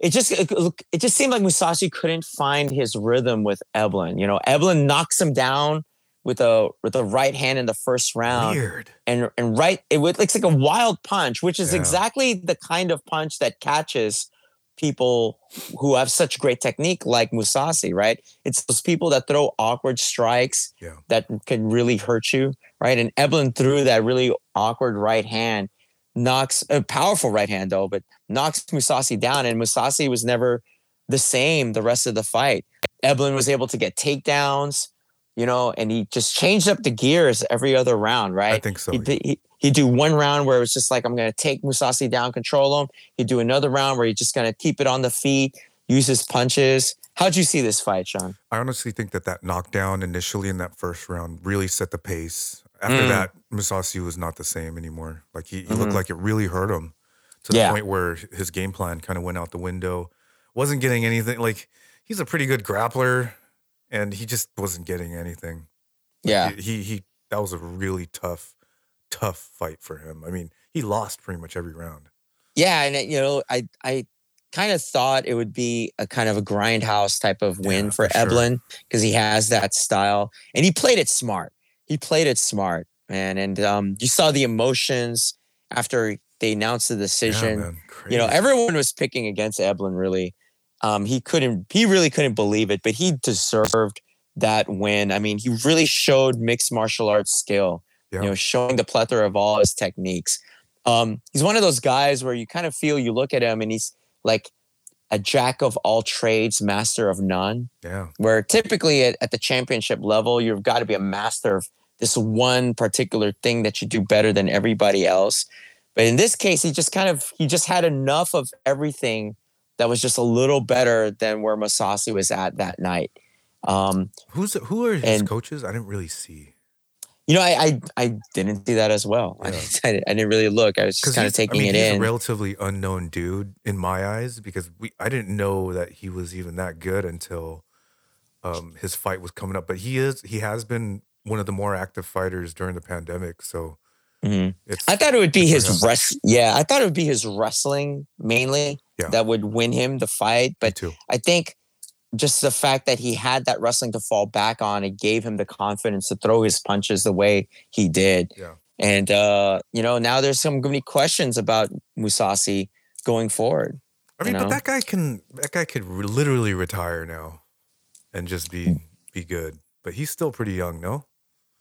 It just it, it just seemed like Mousasi couldn't find his rhythm with Eblen. You know, Eblen knocks him down with a with a right hand in the first round Weird. and and right it looks like a wild punch which is Yeah. exactly the kind of punch that catches people who have such great technique like Mousasi right? It's those people that throw awkward strikes Yeah. that can really hurt you right? And Eblen threw that really awkward right hand knocks a powerful right hand though but knocks Mousasi down and Mousasi was never the same the rest of the fight. Eblen was able to get takedowns you know and he just changed up the gears every other round right I think so. He'd, he, he'd do one round where it was just like, I'm going to take Mousasi down, control him. He'd do another round where he's just going to keep it on the feet, use his punches. How'd you see this fight, Sean? I honestly think that that knockdown initially in that first round really set the pace. After Mm. that, Mousasi was not the same anymore. Like he, he looked Mhm. like it really hurt him to the Yeah. point where his game plan kind of went out the window. Wasn't getting anything. Like he's a pretty good grappler, and he just wasn't getting anything. Yeah. He he, he that was a really tough, tough fight for him. I mean, he lost pretty much every round. Yeah. And, uh, you know, I, I kind of thought it would be a kind of a grindhouse type of win Yeah, for, for. Eblen because he has that style and he played it smart. He played it smart, man. And um, you saw the emotions after they announced the decision. Yeah, man. you know everyone was picking against Eblen really um he couldn't he really couldn't believe it but he deserved that win i mean he really showed mixed martial arts skill Yeah. you know showing the plethora of all his techniques um he's one of those guys where you kind of feel you look at him and he's like a jack of all trades master of none yeah. where typically at, at the championship level you've got to be a master of this one particular thing that you do better than everybody else but in this case he just kind of he just had enough of everything that was just a little better than where Mousasi was at that night um Who's who are his And- coaches? I didn't really see. you know i i, I didn't see that as well I, Yeah. didn't, I didn't really look i was just kind of taking I mean, it he's in a relatively unknown dude in my eyes because we I didn't know that he was even that good until um, his fight was coming up. But he is he has been one of the more active fighters during the pandemic. So Mhm. I thought it would be his rest. Yeah, I thought it would be his wrestling mainly Yeah. that would win him the fight. But. I think just the fact that he had that wrestling to fall back on, it gave him the confidence to throw his punches the way he did. Yeah. And uh, you know, now there's some gonna questions about Mousasi going forward. I you mean, know? but that guy can that guy could literally retire now and just be be good. But he's still pretty young, no?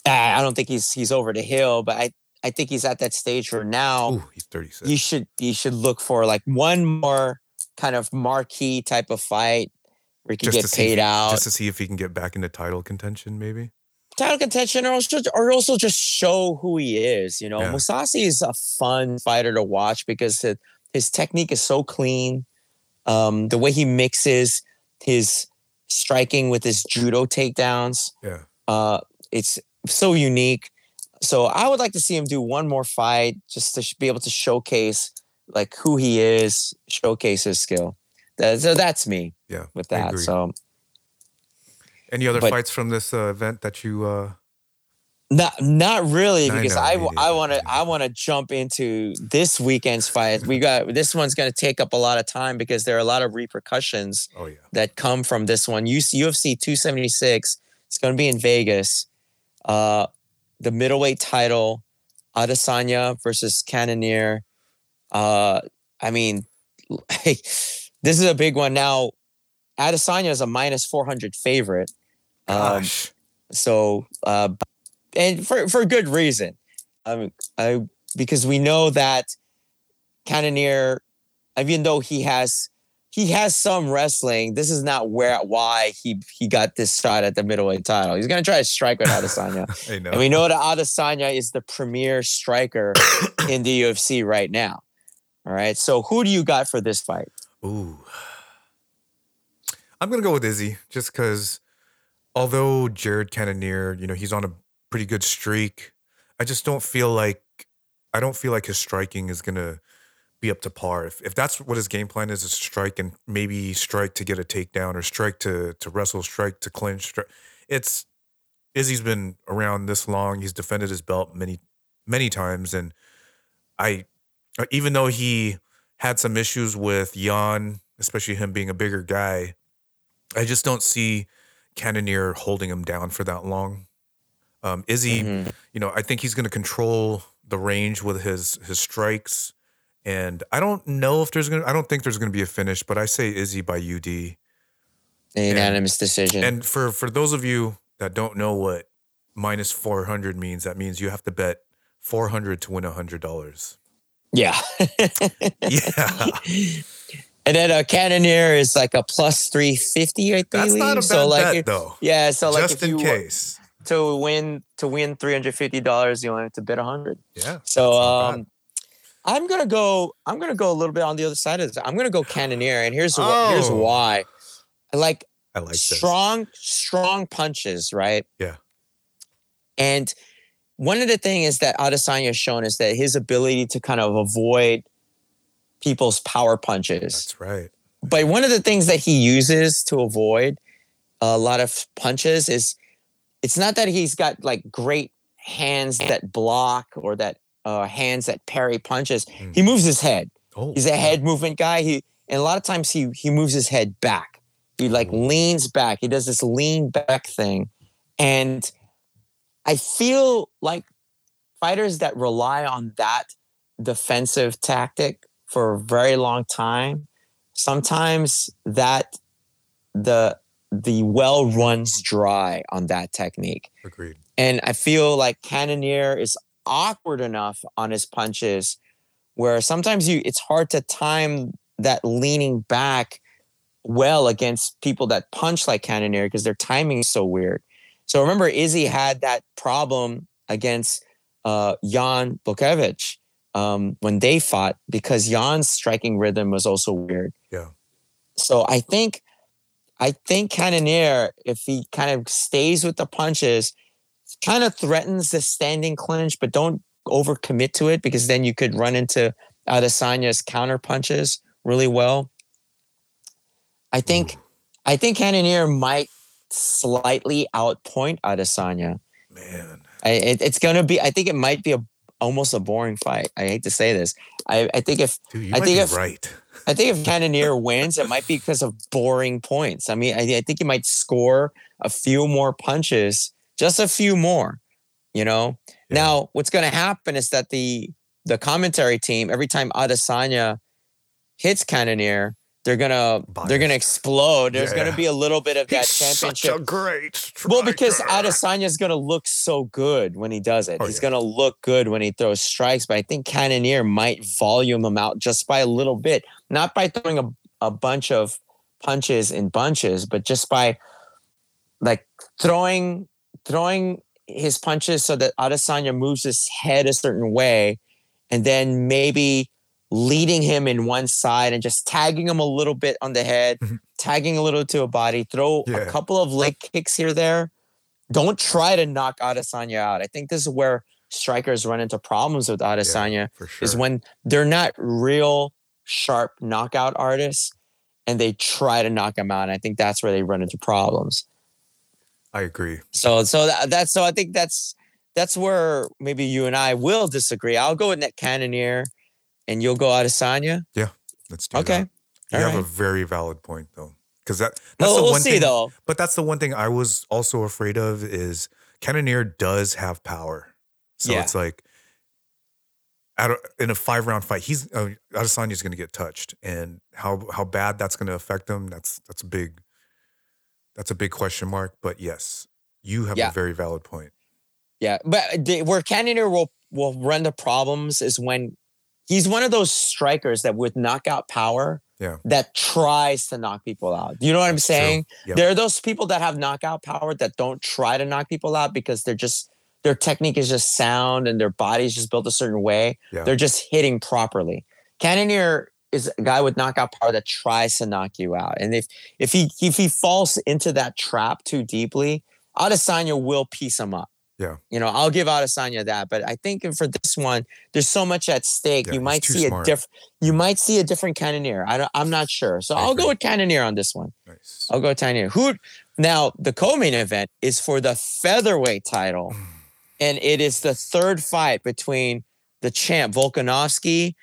I I don't think he's he's over the hill, but I I think he's at that stage where now Ooh, he's thirty six. you should you should look for like one more kind of marquee type of fight where he can get see if paid out. just to see if he can get back into title contention, maybe. title contention or also, or also just show who he is. You know, Yeah. Mousasi is a fun fighter to watch because his, his technique is so clean. Um, the way he mixes his striking with his judo takedowns, Yeah. uh, it's so unique. So I would like to see him do one more fight just to be able to showcase like who he is, showcase his skill. So that's me Yeah. with that. So Any other But- fights from this uh, event that you uh Not not really because I I want to I want to jump into this weekend's fight. We got this one's going to take up a lot of time because there are a lot of repercussions oh yeah. that come from this one. UFC 276 It's going to be in Vegas. Uh, the middleweight title, Adesanya versus Cannonier. Uh, I mean, this is a big one. Now, Adesanya is a minus 400 favorite. Um, Gosh. so, uh, and for, for good reason. Um, I, because we know that Cannonier, even though he has he has some wrestling, this is not where why he he got this shot at the middleweight title. He's gonna try to strike with Adesanya. Know. And we know that Adesanya is the premier striker in the UFC right now. All right. So who do you got for this fight? Ooh. I'm gonna go with Izzy just because although Jared Cannonier, you know, he's on a pretty good streak, I just don't feel like I don't feel like his striking is gonna be up to par. If if that's what his game plan is, is strike and maybe strike to get a takedown or strike to to wrestle, strike to clinch. Strike. It's Izzy's been around this long. He's defended his belt many many times, and I even though he had some issues with Jan, especially him being a bigger guy, I just don't see Cannonier holding him down for that long. Um, Izzy, Mhm. you know, I think he's going to control the range with his his strikes, and I don't know if there's gonna. I don't think there's going to be a finish, but I say Izzy by UD. A unanimous decision. And for for those of you that don't know what minus four hundred means, that means you have to bet four hundred to win hundred dollars. yeah. Yeah. And then a Cannonier is like a plus 350, I That's not a bad so like bet if- though. Yeah, so like Just in case. to win to win three hundred fifty dollars, you only have to bet hundred. Yeah. So um, I'm gonna go. I'm gonna go a little bit on the other side of this. I'm gonna go Cannonier, and here's wh- here's Oh. why. I like I like this. strong, strong punches, right? Yeah. And one of the things is that Adesanya has shown is that his ability to kind of avoid people's power punches. That's right. But one of the things that he uses to avoid a lot of punches is it's not that he's got like great hands that block or that uh, hands that parry punches. Mm. He moves his head. Oh, He's a head movement guy. He and a lot of times he he moves his head back. He like Ooh. leans back. He does this lean back thing, and I feel like fighters that rely on that defensive tactic for a very long time, sometimes that the the well runs dry on that technique. Agreed. And I feel like Cannonier is awkward enough on his punches where sometimes you it's hard to time that leaning back well against people that punch like Cannonier because their timing is so weird. So remember Izzy had that problem against uh, Jan Bukevich um, when they fought because Jan's striking rhythm was also weird. Yeah. So I think I think Cannonier, if he kind of stays with the punches, kind of threatens the standing clinch, but don't overcommit to it because then you could run into Adesanya's counter punches really well. I think mm. I think Cannonier might slightly outpoint Adesanya. Man. I, it, it's gonna be. I think it might be a almost a boring fight. I hate to say this. I, I think if Dude, I think if- right. I think if Cannonier wins, it might be because of boring points. I mean, I, I think he might score a few more punches, just a few more. You know. Yeah. Now, what's going to happen is that the the commentary team, every time Adesanya hits Cannonier, they're gonna they're gonna explode. There's Yeah. gonna be a little bit of that He's championship. Such a great Well, because striker. Adesanya is going to look so good when he does it. Oh, He's yeah. going to look good when he throws strikes, but I think Cannonier might volume him out just by a little bit, not by throwing a, a bunch of punches in bunches, but just by like throwing throwing his punches so that Adesanya moves his head a certain way, and then maybe leading him in one side and just tagging him a little bit on the head, Mhm. tagging a little to a body, throw Yeah. a couple of leg kicks here there. Don't try to knock Adesanya out. I think this is where strikers run into problems with Adesanya for sure. is when they're not real sharp knockout artists and they try to knock him out. And I think that's where they run into problems. I agree. So so that's so I think that's that's where maybe you and I will disagree. I'll go with Net Cannonier and you'll go Adesanya. Yeah, let's do that. Okay. that. You All have a very valid point though. because that that's Well, the we'll one see thing. though. But that's the one thing I was also afraid of is Cannonier does have power, so Yeah. it's like. A, in a five round fight, he's uh, Adesanya's going to get touched, and how how bad that's going to affect him. That's that's a big, that's a big question mark. But yes, you have Yeah. a very valid point. Yeah, but the, where Cannonier will will run the problems is when he's one of those strikers that with knockout power, Yeah. that tries to knock people out. You know what I'm saying? Yep. There are those people that have knockout power that don't try to knock people out because they're just their technique is just sound and their body's just built a certain way. Yeah. They're just hitting properly. Cannonier is a guy with knockout power that tries to knock you out, and if if he if he falls into that trap too deeply, Adesanya will piece him up. Yeah. You know, I'll give Adesanya that, but I think for this one, there's so much at stake. Yeah, you might see smart. a different. You might see a different Cannonier. I don't, I'm not sure, so I I'll go with Cannonier on this one. Nice. I'll go with Cannonier. Who now? The co-main event is for the featherweight title, and it is the third fight between the champ Volkanovski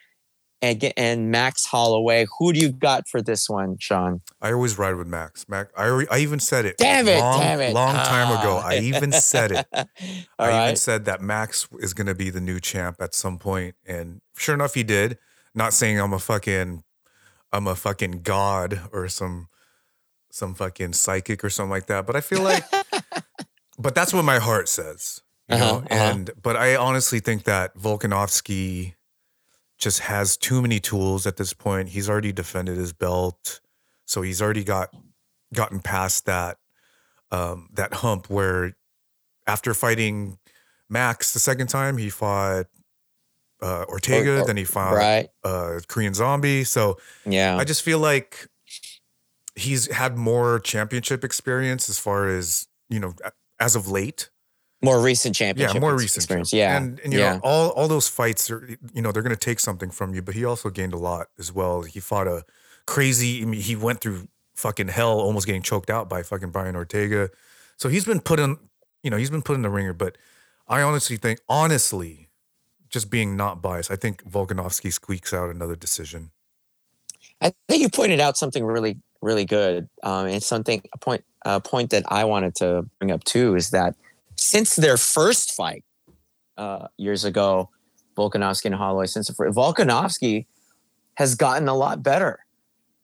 and ge- and Max Holloway. Who do you got for this one, Sean? I always ride with Max. Max. I I even said it. Damn it! long, damn it! Long time ago, Ah. I even said it. I even said that Max is going to be the new champ at some point, and sure enough, he did. Not saying I'm a fucking, I'm a fucking god or some, some fucking psychic or something like that. But I feel like, but that's what my heart says. You Uh-huh, know? uh-huh. And but I honestly think that Volkanovski just has too many tools at this point. He's already defended his belt, so he's already got gotten past that um, that hump where after fighting Max the second time, he fought uh, Ortega, Or- or- then he fought Right. uh, Korean Zombie. So Yeah. I just feel like he's had more championship experience as far as you know as of late. More recent championship. Yeah, more recent experience. Yeah. and, and you yeah. know all all those fights are you know they're going to take something from you. But he also gained a lot as well. He fought a crazy. I mean, he went through fucking hell, almost getting choked out by fucking Brian Ortega. So he's been put in, you know, he's been put in the ringer. But I honestly think, honestly, just being not biased, I think Volkanovski squeaks out another decision. I think you pointed out something really, really good. Um, and something a point, a point that I wanted to bring up too is that since their first fight uh, years ago, Volkanovski and Holloway, since the Volkanovski has gotten a lot better.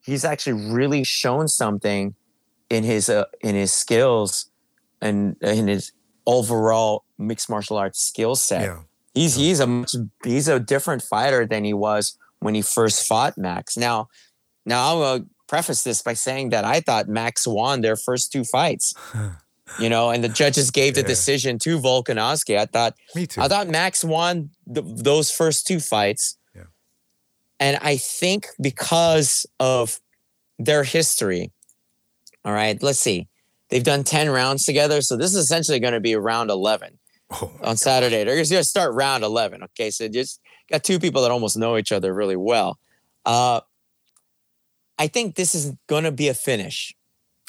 He's actually really shown something in his uh, in his skills and in his overall mixed martial arts skill set. Yeah, He's he's a much he's a different fighter than he was when he first fought Max. Now, now I'll gonna preface this by saying that I thought Max won their first two fights. you know, and the judges gave the Yeah. decision to Volkanovski. I thought me too. I thought Max won the, those first two fights. Yeah. And I think because of their history, all right, let's see. They've done 10 rounds together. So this is essentially going to be round 11 oh, on Saturday. They're just going to start round 11. Okay. So just got two people that almost know each other really well. Uh, I think this is going to be a finish.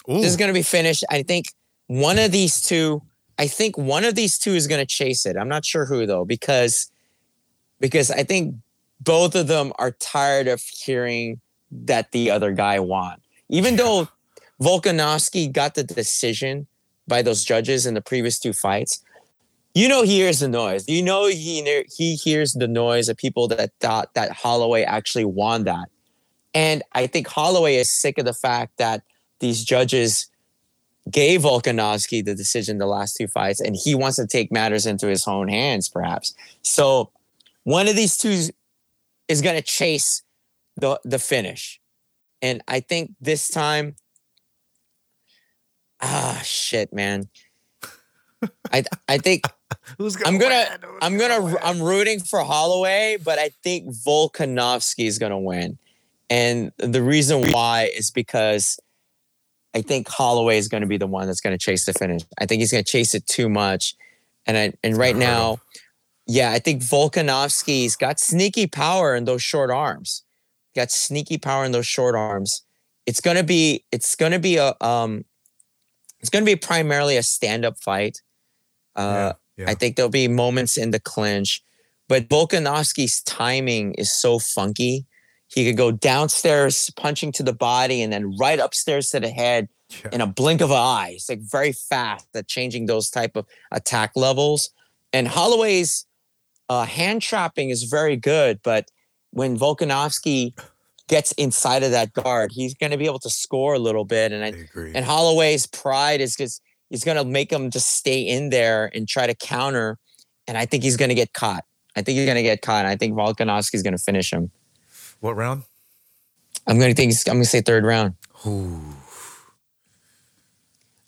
Ooh, This is going to be finished. I think one of these two, I think one of these two is going to chase it. I'm not sure who though, because because I think both of them are tired of hearing that the other guy won. Even though Volkanovski got the decision by those judges in the previous two fights, you know he hears the noise. You know he he hears the noise of people that thought that Holloway actually won that. And I think Holloway is sick of the fact that these judges gave Volkanovski the decision the last two fights, and he wants to take matters into his own hands, perhaps. So one of these two is going to chase the the finish, and I think this time, ah, shit, man. I I think who's gonna I'm gonna win? I'm gonna win? I'm rooting for Holloway, but I think Volkanovski is gonna win. And the reason why is because I think Holloway is gonna be the one that's gonna chase the finish. I think he's gonna chase it too much. And I and right now, yeah, I think Volkanovski's got sneaky power in those short arms. Got sneaky power in those short arms. It's gonna be it's gonna be a um it's gonna be primarily a stand-up fight. Uh yeah, I think there'll be moments in the clinch, but Volkanovski's timing is so funky. He could go downstairs, punching to the body, and then right upstairs to the head Yeah. in a blink of an eye. It's like very fast at changing those type of attack levels. And Holloway's uh, hand trapping is very good, but when Volkanovski gets inside of that guard, he's going to be able to score a little bit. And I I, agree. and Holloway's pride is just he's going to make him just stay in there and try to counter. And I think he's going to get caught. I think he's going to get caught. And I think Volkanovski's going to finish him. What round? I'm going to think I'm going to say third round. Ooh.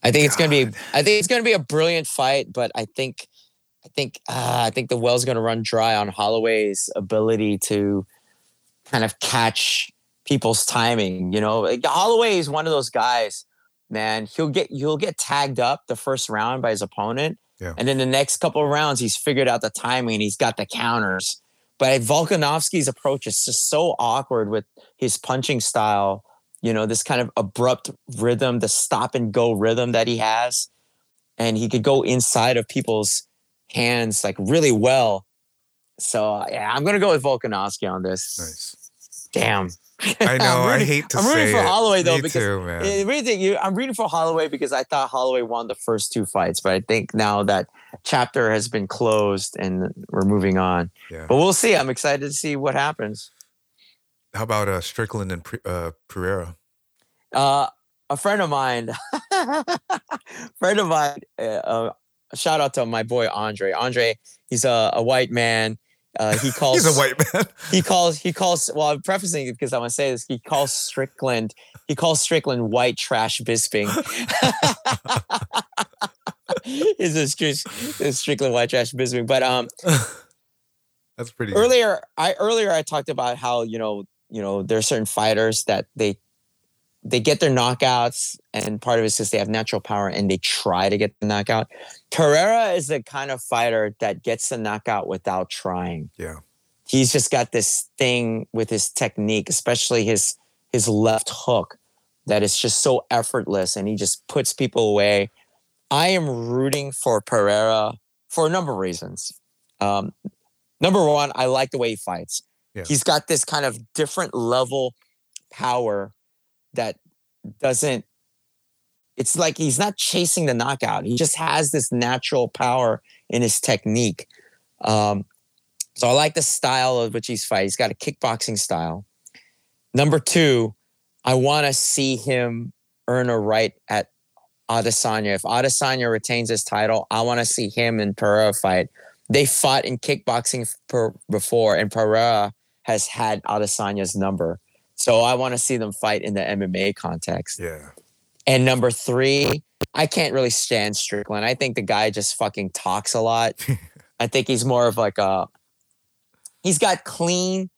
I think it's going to be. I think it's going to be a brilliant fight, but I think, I think, uh, I think the well's going to run dry on Holloway's ability to kind of catch people's timing. You know, like Holloway is one of those guys, man. He'll get he'll get tagged up the first round by his opponent, Yeah. and then the next couple of rounds he's figured out the timing. He's got the counters. But Volkanovski's approach is just so awkward with his punching style you know, this kind of abrupt rhythm, the stop and go rhythm that he has. And he could go inside of people's hands like really well. So yeah, I'm gonna go with Volkanovski on this. Nice. Damn. I know. I'm I rooting- hate to I'm say rooting for it. Holloway though Me because too, man. Eh, really think you, I'm rooting for Holloway because I thought Holloway won the first two fights, but I think now that chapter has been closed and we're moving on. yeah. But we'll see. I'm excited to see what happens. How about uh, Strickland and uh, Pereira? Uh, a friend of mine, friend of mine, uh, uh, shout out to my boy Andre. Andre, he's a, a white man. Uh, he calls He's a white man. he calls he calls well i'm prefacing it because i'm gonna say this he calls strickland he calls strickland white trash bisping is a Stri- strickland white trash bisping but um That's pretty. good. earlier i earlier i talked about how you know you know there are certain fighters that they they get their knockouts and part of it is because they have natural power and they try to get the knockout Pereira is the kind of fighter that gets the knockout without trying Yeah. he's just got this thing with his technique, especially his his left hook, that is just so effortless, and he just puts people away. I am rooting for Pereira for a number of reasons. Um, number one, I like the way he fights. Yeah. He's got this kind of different level power that doesn't. It's like he's not chasing the knockout. He just has this natural power in his technique. Um, so I like the style of which he's fighting. He's got a kickboxing style. Number two, I want to see him earn a right at Adesanya. If Adesanya retains his title, I want to see him and Pereira fight. They fought in kickboxing before, and Pereira has had Adesanya's number. So I want to see them fight in the MMA context. Yeah. And number three, I can't really stand Strickland. I think the guy just fucking talks a lot. I think he's more of like a he's got clean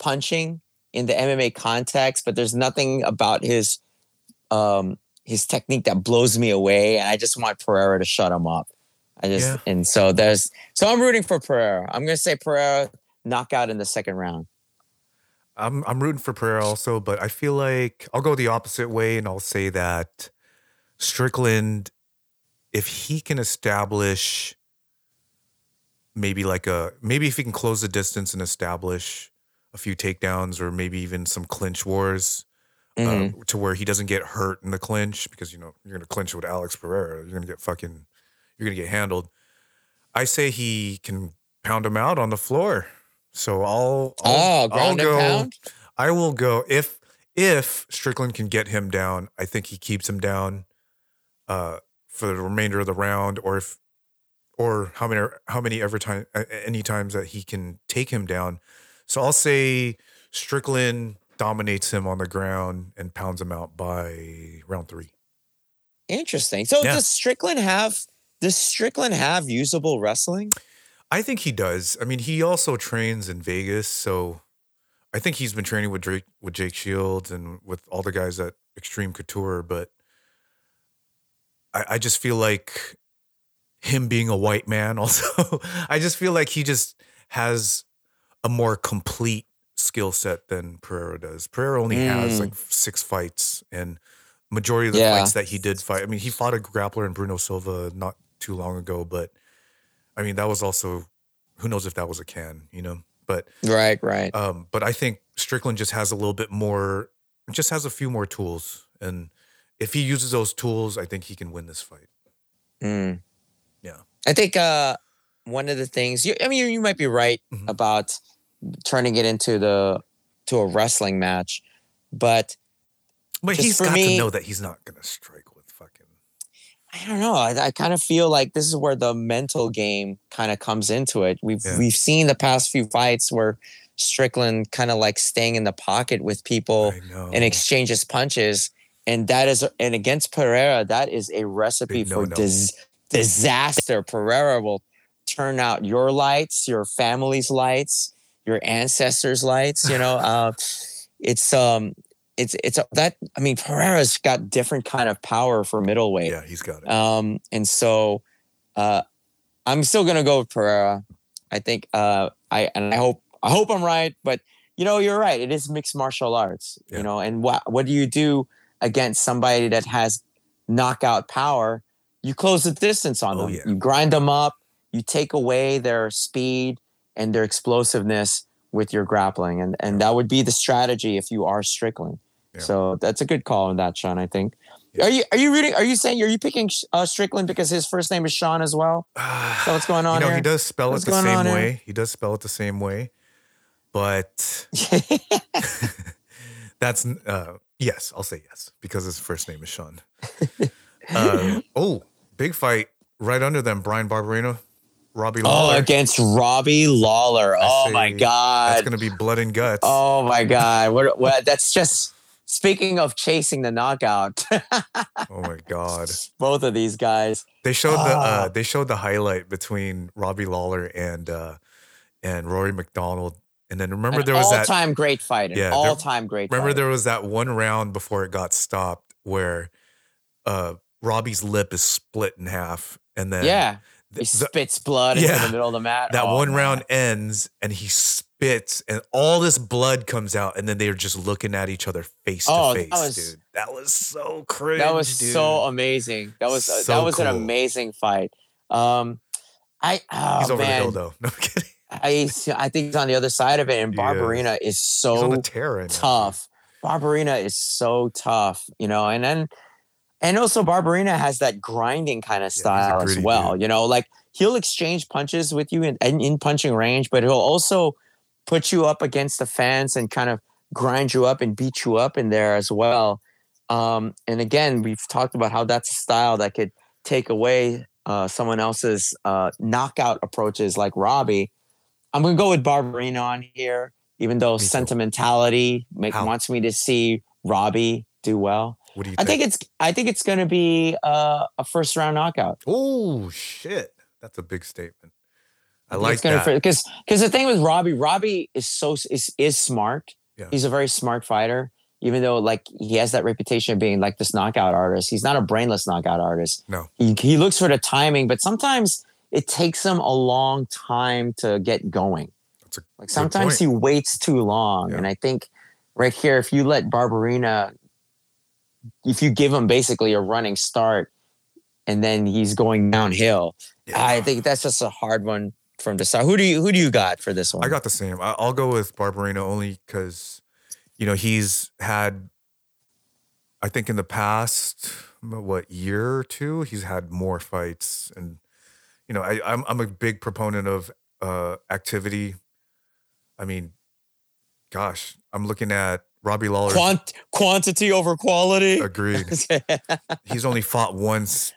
punching in the MMA context, but there's nothing about his um his technique that blows me away. And I just want Pereira to shut him up. I just Yeah. and so there's so I'm rooting for Pereira. I'm gonna say Pereira knockout in the second round. I'm I'm rooting for Pereira also, but I feel like I'll go the opposite way and I'll say that Strickland, if he can establish maybe like a maybe if he can close the distance and establish a few takedowns or maybe even some clinch wars Mhm. uh, to where he doesn't get hurt in the clinch because you know you're gonna clinch with Alex Pereira, you're gonna get fucking you're gonna get handled. I say he can pound him out on the floor. So I'll, I'll oh, ground I'll go. pound. I will go if if Strickland can get him down. I think he keeps him down uh, for the remainder of the round, or if or how many how many ever time any times that he can take him down. So I'll say Strickland dominates him on the ground and pounds him out by round three. Interesting. So Yeah. does Strickland have does Strickland have usable wrestling? I think he does. I mean, he also trains in Vegas, so I think he's been training with Drake, with Jake Shields and with all the guys at Extreme Couture. But I, I just feel like him being a white man, also, I just feel like he just has a more complete skill set than Pereira does. Pereira only has Mm. like six fights, and majority of the Yeah. fights that he did fight. I mean, he fought a grappler in Bruno Silva not too long ago, but I mean, that was also who knows if that was a can, you know. But Right, right. um, but I think Strickland just has a little bit more, just has a few more tools, and if he uses those tools, I think he can win this fight. Mm. Yeah. I think uh, one of the things you, I mean, you, you might be right Mhm. about turning it into the to a wrestling match, but But he's got me- to know that he's not gonna strike with fucking. I don't know. I, I kind of feel like this is where the mental game kind of comes into it. We've Yeah. we've seen the past few fights where Strickland kind of like staying in the pocket with people and exchanges punches, and that is and against Pereira, that is a recipe for dis- disaster. Pereira will turn out your lights, your family's lights, your ancestors' lights. You know, uh, it's um, it's it's that. I mean, Pereira's got different kind of power for middleweight. yeah, he's got it. Um, and so uh, I'm still gonna go with Pereira. I think uh, I and I hope I hope I'm right, but you know you're right. It is mixed martial arts, Yeah. you know. And what what do you do against somebody that has knockout power? You close the distance on Oh, them. yeah. You grind them up. You take away their speed and their explosiveness with your grappling, and and that would be the strategy if you are Strickland. Yeah. So that's a good call on that, Sean. I think. Yeah. Are you are you reading? Are you saying are you picking uh, Strickland because his first name is Sean as well? So what's going on you know, here? he does spell What's it the same on here? way. He does spell it the same way, but that's uh, yes. I'll say yes because his first name is Sean. uh, oh, big fight right under them. Bryan Barberena, Robbie oh, Lawler. against Robbie Lawler. I Oh my God. that's gonna be blood and guts. oh my God. What? What? That's just speaking of chasing the knockout. Oh my god. Both of these guys. They showed the Ah. uh, they showed the highlight between Robbie Lawler and uh, and Rory MacDonald. And then remember there was that all-time great fighter. Yeah, all-time great. Remember fighter. there was that one round before it got stopped where uh Robbie's lip is split in half and then yeah. He spits blood into the middle of the mat. that Oh, one man. round ends and he spits and all this blood comes out and then they're just looking at each other face Oh, to that face, was- dude. That was so cringe. that was dude. so amazing. That was uh, So that was an amazing fight. Um, I oh, He's over man. the hill though. No I'm kidding. I I think he's on the other side of it, and. Barberena is so tear now, tough. Barberena is so tough, you know, and then and also Barberena has that grinding kind of style as well. dude. You know, like he'll exchange punches with you in, in, in punching range, but he'll also put you up against the fence and kind of grind you up and beat you up in there as well. Um, and again, we've talked about how that's a style that could take away uh, someone else's uh, knockout approaches, like Robbie. I'm going to go with Barberena on here, even though Me sentimentality make, wants me to see Robbie do well. What do you I think? think it's I think it's going to be uh, a first round knockout. Oh shit. That's a big statement. I like that. because because the thing with Robbie, Robbie is so is is smart. Yeah. He's a very smart fighter, even though like he has that reputation of being like this knockout artist. He's not a brainless knockout artist. No. he he looks for the timing, but sometimes it takes him a long time to get going. That's a Like sometimes point. he waits too long, Yeah. and I think right here, if you let Barberena, if you give him basically a running start, and then he's going downhill, Yeah. I think that's just a hard one for the to start. Who do you who do you got for this one? I got the same. I- I'll go with Barberena only because, you know, he's had, I think in the past, what year or two, he's had more fights, and you know, I, I'm I'm a big proponent of uh, activity. I mean, gosh, I'm looking at Robbie Lawler. Quant quantity over quality. Agreed. he's only fought once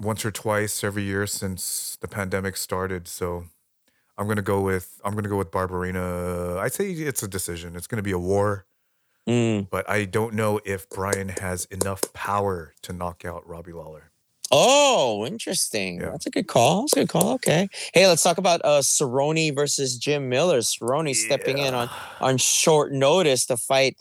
once or twice every year since the pandemic started so i'm gonna go with i'm gonna go with barberena i'd say it's a decision it's gonna be a war Mm. but i don't know if brian has enough power to knock out robbie lawler Oh, interesting. Yeah. That's a good call. That's a good call. Okay. Hey, let's talk about uh Cerrone versus Jim Miller. Cerrone stepping in on on short notice to fight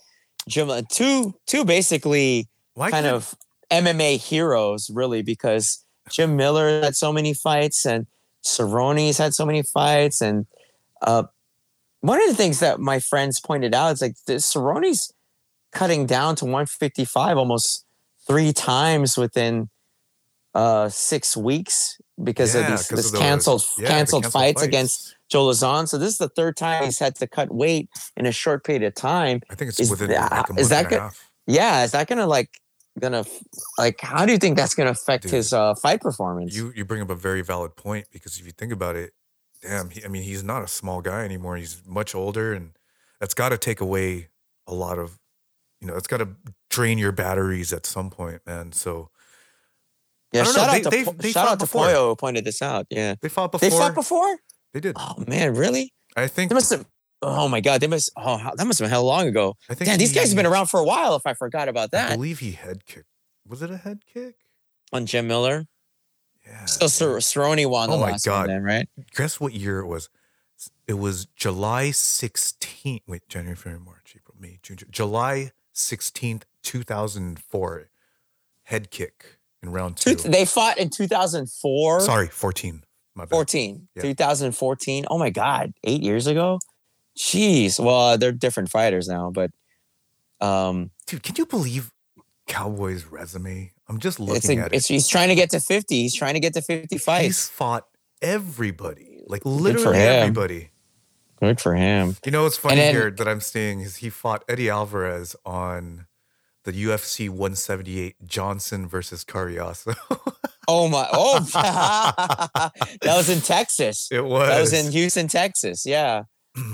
Jim. Two two basically why kind can't- of MMA heroes, really, because Jim Miller had so many fights and Cerrone's had so many fights. And uh, one of the things that my friends pointed out is like the Cerrone's cutting down to 155 almost three times within uh, six weeks. because Yeah, of these this of canceled yeah, the canceled canceled fights fights. against Joe Lauzon. So this is the third time he's had to cut weight in a short period of time. I think it's Is within that- like is that good? Yeah, is that gonna like gonna like how do you think that's gonna affect Dude, his uh, fight performance? You you bring up a very valid point because if you think about it, damn, he, I mean, he's not a small guy anymore. He's much older, and that's got to take away a lot of, you know, it's got to drain your batteries at some point, man. So yeah, shout know, out they- to they've- they shout out to. Poyo who pointed this out. Yeah, they fought before. they fought before. They did. Oh man, really? I think. They must have. Oh my god, they must. Oh, that must have been hell long ago. I think Damn, these guys have been around for a while. If I forgot about that, I believe he head kicked. Was it a head kick? on Jim Miller. Yeah. So Cer- Cerrone won the Oh my last God. one, then, right? Guess what year it was? It was July 16th. Wait, January, February, March, April, May, June, Ju- July 16th, 2004. Head kick in round two. Two, they fought in 2004. Sorry, 14. My bad. 14. Yeah. 2014. Oh my God, eight years ago. Jeez. Well, they're different fighters now, but um, Dude, can you believe Cowboy's resume? I'm just looking a, at it's it. he's trying to get to 50. He's trying to get to 50 fights. He's fought everybody. Like literally him. everybody. Good for him. You know what's funny then- here that I'm seeing is he fought Eddie Alvarez on the UFC 178 Johnson versus Cariaso. Oh my! Oh, that was in Texas. it was. That was in Houston, Texas. Yeah.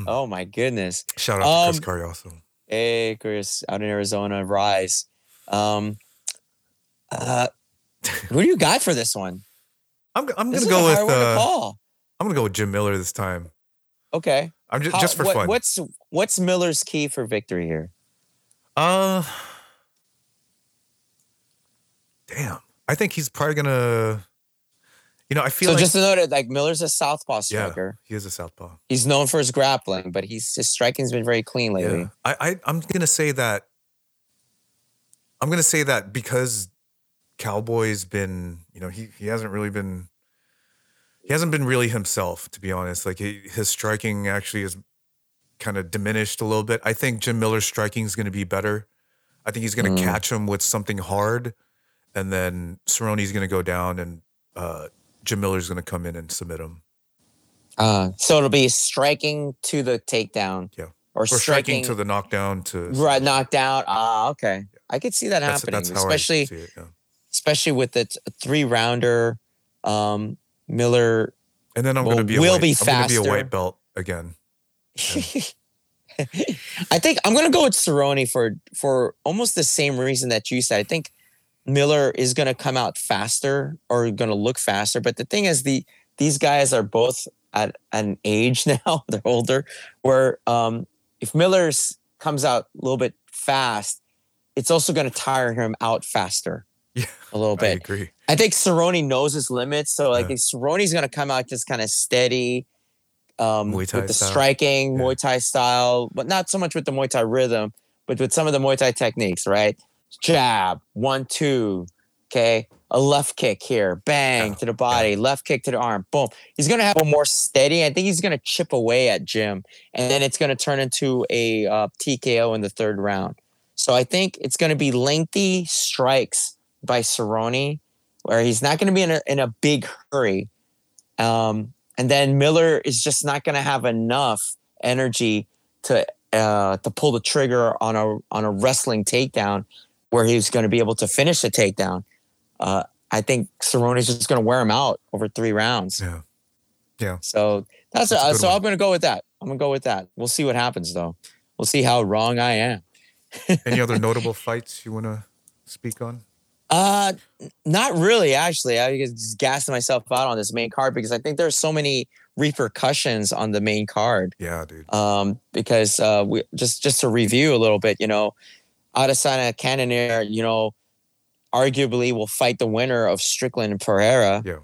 Oh my goodness. Shout out to Um, Chris Cariaso. Hey, Chris, out in Arizona, rise. Um, uh, who do you got for this one? I'm, I'm This gonna go with uh, call. I'm gonna go with Jim Miller this time. Okay. I'm just How- just for what- fun. What's what's Miller's key for victory here? Uh, damn. I think he's probably gonna. You know, I feel So like just to note it, like Miller's a southpaw striker. yeah, he is a southpaw. He's known for his grappling, but he's his striking's been very clean lately. Yeah. I, I I'm gonna say that. I'm gonna say that because Cowboy's been, you know, he he hasn't really been. He hasn't been really himself, to be honest. Like he, his striking actually is kind of diminished a little bit. I think Jim Miller's striking is going to be better. I think he's going to Mm. catch him with something hard, and then Cerrone's going to go down, and uh, Jim Miller's going to come in and submit him. Uh, so it'll be striking to the takedown. Yeah. Or, Or striking striking, to the knockdown to right knocked out. Ah, okay. I could see that That's, happening, that's especially it. Yeah. especially with the t- three rounder. Um, Miller. And then I'm going to be a we'll white, be I'm going to be a white belt again. I think I'm gonna go with Cerrone for for almost the same reason that you said. I think Miller is gonna come out faster or gonna look faster. But the thing is, the these guys are both at an age now; they're older. Where um, if Miller's comes out a little bit fast, it's also gonna tire him out faster. Yeah, a little bit. I agree. I think Cerrone knows his limits. So like Yeah. Cerrone's gonna come out just kind of steady. Um, with the style. striking, Yeah. Muay Thai style, but not so much with the Muay Thai rhythm, but with some of the Muay Thai techniques, right? Jab, one, two, okay, a left kick here, bang to the body, left kick to the arm, boom. He's gonna have a more steady. I think he's gonna chip away at Jim, and then it's gonna turn into a uh, TKO in the third round. So I think it's gonna be lengthy strikes by Cerrone, where he's not gonna be in a in a big hurry. Um, and then Miller is just not to have enough energy to uh, to pull the trigger on a on a wrestling takedown, where he's going to be able to finish the takedown. Uh, I think Cerrone's just going to wear him out over three rounds. Yeah. Yeah. So that's, That's a uh, so one. I'm going to go with that. I'm going to go with that. We'll see what happens though. We'll see how wrong I am. Any other notable fights you want to speak on? Uh, not really. Actually, I was just gassed myself out on this main card because I think there's so many repercussions on the main card. Yeah, dude. um, because uh, we just just to review a little bit, you know, Adesanya Cannonier, you know, arguably will fight the winner of Strickland and Pereira. Yeah.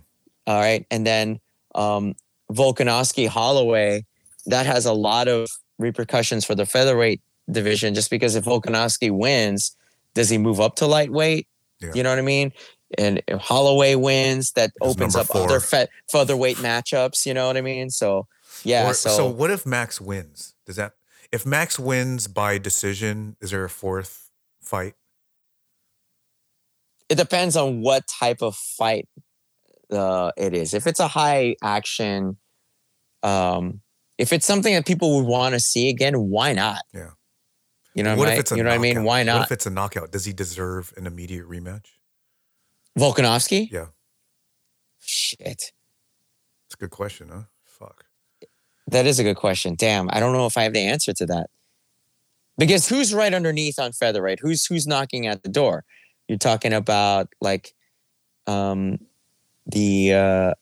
All right, and then um, Volkanovski Holloway, that has a lot of repercussions for the featherweight division. Just because if Volkanovski wins, does he move up to lightweight? Yeah. You know what I mean? And if Holloway wins, that He's opens up four. other fe- featherweight matchups. You know what I mean? So yeah, Or- so what if Max wins? Does that if Max wins by decision, is there a fourth fight? it depends on what type of fight uh, it is. If it's a high action, um, if it's something that people would want to see again, why not? Yeah. You know, what what, if I, it's a you know what I mean? knockout? Why What not? if it's a knockout? Does he deserve an immediate rematch? Volkanovski? Yeah. Shit. It's a good question, huh? Fuck. That is a good question. Damn, I don't know if I have the answer to that. Because who's right underneath on featherweight? Who's who's knocking at the door? You're talking about like um the uh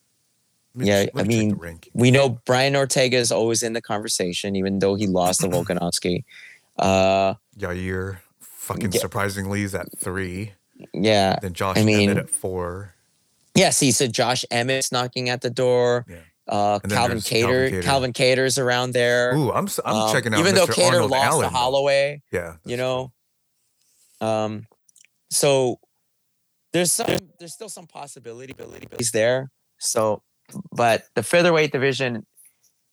me Yeah, I mean, we know Brian Ortega is always in the conversation, even though he lost to Volkanovski. Uh Yair fucking Yeah. surprisingly is at three. yeah. Then Josh I mean- Emmett at four. Yeah, see, so Josh Emmett's knocking at the door. Yeah. Uh Calvin Kattar, Calvin Kattar's around there. Ooh, I'm I'm Um, checking out. even though Mr. Kattar Arnold lost Allen, to. Holloway. Yeah, you know um so there's some there's still some possibility but he's there so but the featherweight division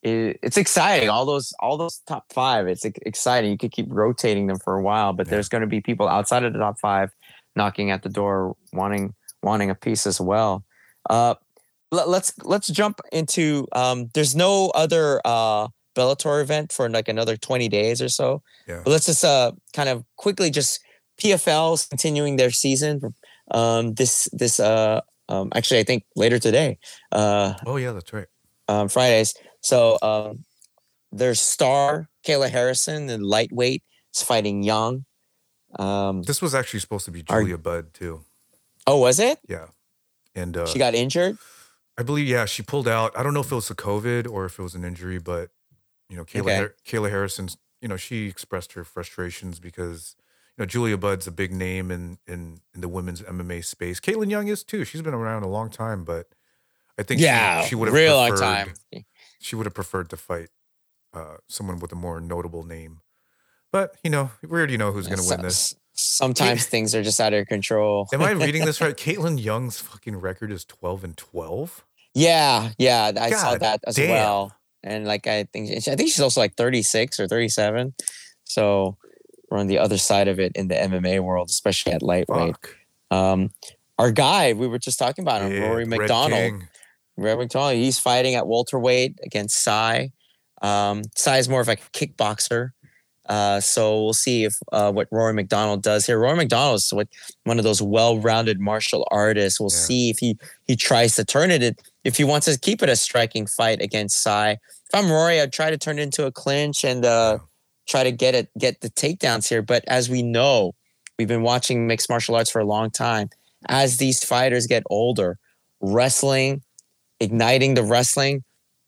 i it's exciting all those all those top five it's exciting you could keep rotating them for a while but Yeah. there's going to be people outside of the top five knocking at the door wanting wanting a piece as well uh let, let's let's jump into um there's no other uh Bellator event for like another 20 days or so Yeah. but let's just uh kind of quickly just PFL's continuing their season. Um, this this uh um actually I think later today, uh, Oh yeah, that's right. um, Fridays. So um, there's star Kayla Harrison, the lightweight, is fighting Young. Um, This was actually supposed to be Julia Budd too. oh, was it? Yeah, and uh, She got injured. I believe yeah she pulled out. I don't know if it was a COVID or if it was an injury, but you know Kayla Okay. Har- Kayla Harrison's you know she expressed her frustrations because you know Julia Budd's a big name in in in the women's MMA space. Kaitlin Young is too. She's been around a long time, but I think Yeah, she, she would have real long preferred- time. She would have preferred to fight uh, someone with a more notable name. But you know, we already know who's going to win this. S- Sometimes things are just out of your control. Am I reading this right? Kaitlin Young's fucking record is twelve and twelve. Yeah, yeah, I saw that as damn. well. And like I think I think she's also like 36 or 37. So we're on the other side of it in the MMA world, especially at lightweight. Fuck. Um our guy, we were just talking about him, Yeah, Rory MacDonald. King. Rory MacDonald, he's fighting at welterweight against Sy. Um, Sy is more of like a kickboxer. Uh, so we'll see if uh, what Rory MacDonald does here. Rory MacDonald is what, one of those well-rounded martial artists. We'll Yeah. see if he he tries to turn it. If he wants to keep it a striking fight against Sy. If I'm Rory, I'd try to turn it into a clinch and uh, Yeah. try to get it get the takedowns here. But as we know, we've been watching mixed martial arts for a long time. As these fighters get older, wrestling, igniting the wrestling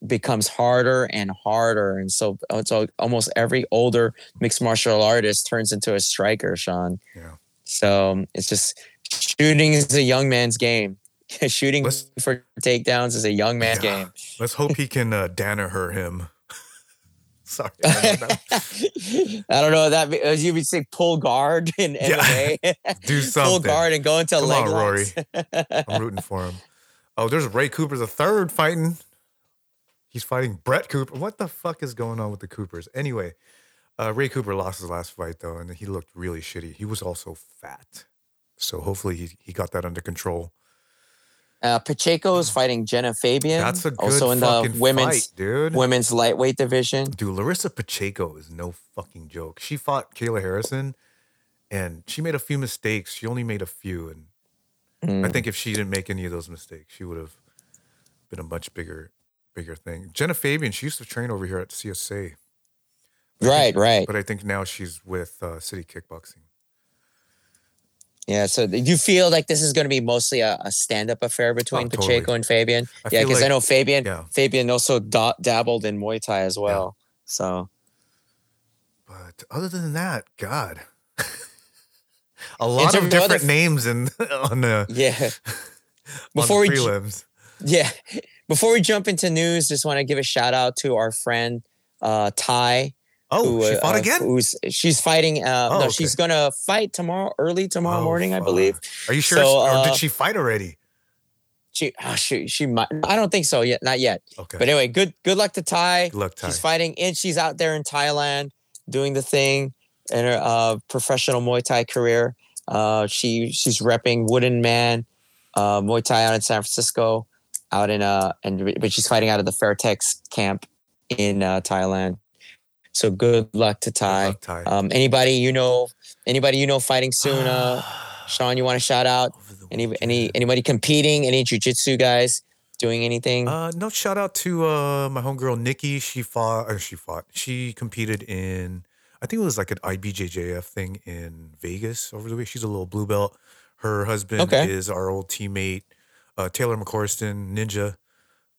becomes harder and harder. And so, so almost every older mixed martial artist turns into a striker, Sean. Yeah. So um, it's just shooting is a young man's game. shooting Let's- for takedowns is a young man's Yeah. game. Let's hope he can uh, Danaher him. Sorry. I don't know that- I don't know that as you would say pull guard in Yeah. MMA. Do something pull guard and go into Come leg on, locks. I'm rooting for him. Oh, there's Ray Cooper the third fighting. He's fighting Brett Cooper. What the fuck is going on with the Coopers? Anyway, uh, Ray Cooper lost his last fight though, and he looked really shitty. He was also fat, so hopefully he, he got that under control. Uh, Pacheco is fighting Genah Fabian. That's a good also in the women's fight, dude. women's lightweight division. Dude, Larissa Pacheco is no fucking joke. She fought Kayla Harrison, and she made a few mistakes. She only made a few, and I Mm. think if she didn't make any of those mistakes, she would have been a much bigger, bigger thing. Genah Fabian, she used to train over here at CSA, Right, right. but I think now she's with uh, City Kickboxing. Yeah. So do you feel like this is going to be mostly a, a stand-up affair between Oh, Pacheco totally. and Fabian? I yeah, because I know Fabian. Yeah, Fabian also da- dabbled in Muay Thai as well. So but other than that, God, a lot of terms of other different f- names in on the yeah. on Before the we prelims. Yeah. Before we jump into news, just want to give a shout out to our friend uh, Ty. Oh, who, she uh, fought uh, again. Who's she's fighting? Uh, Oh, no, okay. she's gonna fight tomorrow, early tomorrow Oh, morning, I believe. Are you sure? So, or uh, did she fight already? She, oh, she, she might. I don't think so yet, not yet. Okay. But anyway, good, good luck to Ty. Good luck, Ty. She's fighting, and she's out there in Thailand doing the thing in her uh, professional Muay Thai career. Uh, she she's repping Wooden Man uh, Muay Thai out in San Francisco. Out in uh and but she's fighting out of the Fairtex camp in uh, Thailand. So good luck to Ty. Luck, Ty. Um, anybody you know, anybody you know fighting soon? Uh, Sean, you want to shout out any weekend. any anybody competing? Any jujitsu guys doing anything? Uh, no, shout out to uh, my homegirl Nikki. She fought, or she fought. She competed in, I think it was like an IBJJF thing in Vegas over the week. She's a little blue belt. Her husband Okay. is our old teammate, uh, Taylor McCorston, Ninja,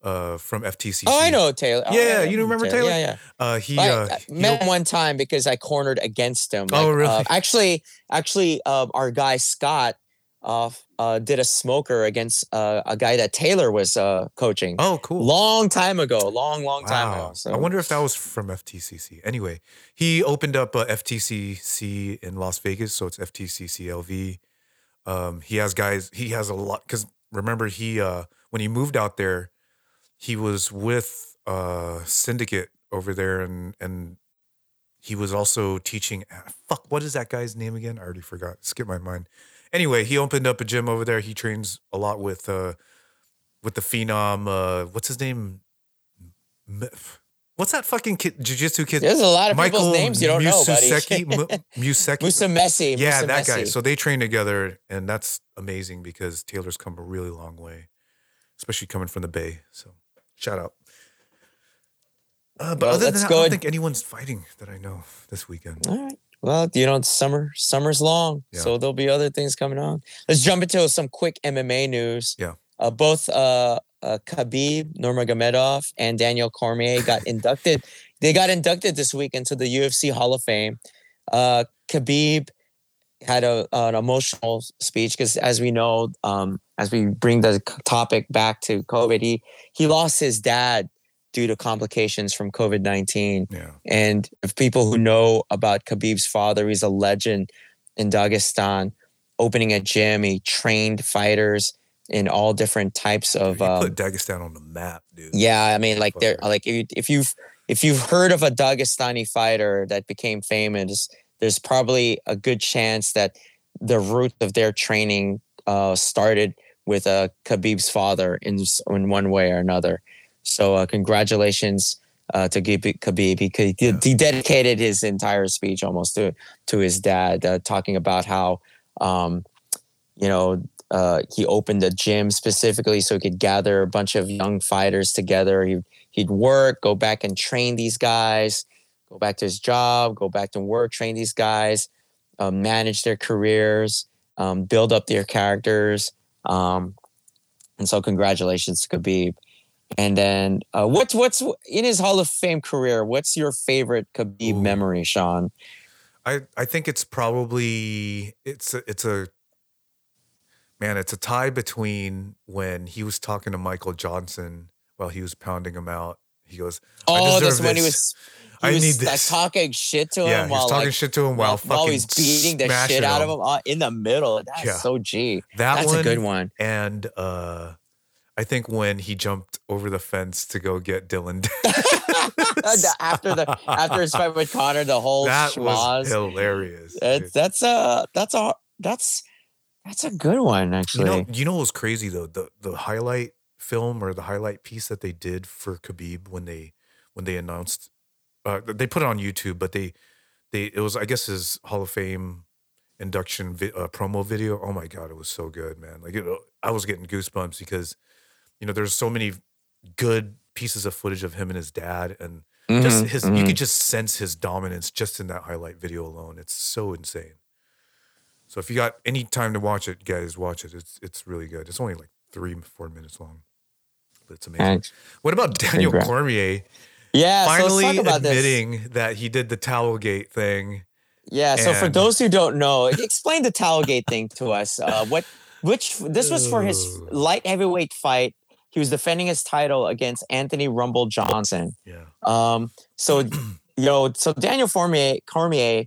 uh, from FTC. oh, I know Taylor. Oh, Yeah, you remember Taylor? Yeah, yeah. Uh, he, I, uh, I he met him one time because I cornered against him. Oh, really? uh, actually, actually, uh, our guy Scott uh, uh, did a smoker against uh, a guy that Taylor was uh, coaching. oh, cool. Long time ago, long, long time ago. So I wonder if that was from FTCC. Anyway, he opened up a FTCC in Las Vegas, so it's FTCCLV. Um, he has guys. He has a lot because remember he uh, when he moved out there, he was with uh, Syndicate over there, and and he was also teaching. Fuck, what is that guy's name again? I already forgot. Skip my mind. Anyway, he opened up a gym over there. He trains a lot with uh, with the phenom. Uh, what's his name? What's that fucking kid, jiu-jitsu kid? there's a lot of Michael people's names you don't know, buddy. Mususeki? Museki? Musumeci. yeah, Musa that guy. So they train together, and that's amazing because Taylor's come a really long way, especially coming from the Bay. So shout out. Uh, but Well, other than that, I don't and- think anyone's fighting that I know this weekend. All right. Well, you know, summer summer's long, Yeah. so there'll be other things coming on. Let's jump into some quick MMA news. Yeah. Uh, both uh, uh, Khabib Nurmagomedov and Daniel Cormier got inducted. They got inducted this week into the UFC Hall of Fame. Uh, Khabib had a, an emotional speech because, as we know, um, as we bring the topic back to COVID, he he lost his dad due to complications from COVID nineteen. Yeah. And if people who know about Khabib's father, he's a legend in Dagestan, opening a gym. He trained fighters in all different types of. he Um, put Dagestan on the map, dude. yeah, I mean, like they're like if, you, if you've if you've heard of a Dagestani fighter that became famous, there's probably a good chance that the root of their training uh, started with uh, Khabib's father in in one way or another. So uh, congratulations uh, to Khabib. He, Yeah. he dedicated his entire speech almost to to his dad, uh, talking about how um, you know uh, he opened a gym specifically so he could gather a bunch of young fighters together. He he'd work, go back and train these guys, go back to his job, go back to work, train these guys, um, manage their careers, um, build up their characters. Um, and so, congratulations to Khabib. And then, uh, what's what's in his Hall of Fame career? What's your favorite Khabib Ooh. memory, Sean? I I think it's probably it's a, it's a man. It's a tie between when he was talking to Michael Johnson while he was pounding him out. He goes, I Oh, that's deserve when he was. He I was need like, this. talking shit to him yeah, while talking like, shit to him while, while, he's beating the shit out of him uh, in the middle. That's Yeah. so G. That That's one, a good one. And uh, I think when he jumped over the fence to go get Dillon, after the after his fight with Conor, the whole that was hilarious. That's that's a that's a that's that's a good one actually. You know, you know what was crazy though? The the highlight film or the highlight piece that they did for Khabib when they when they announced uh, they put it on YouTube, but they they it was I guess his Hall of Fame induction vi- uh, promo video. Oh my god, it was so good, man! Like it, I was getting goosebumps because you know there's so many good pieces of footage of him and his dad and just Mhm, his you mhm. could just sense his dominance just in that highlight video alone. It's so insane. So if you got any time to watch it, guys, watch it. It's it's really good. It's only like three four minutes long, but it's amazing. And- What about Daniel. Cormier yeah, finally so let's talk about this. admitting that he did the towelgate thing? Yeah, so for those who don't know, explain the Towelgate thing to us. Uh, what which this was for his light heavyweight fight. He was defending his title against Anthony Rumble Johnson. Yeah, Um, so you know, so Daniel Cormier, Cormier,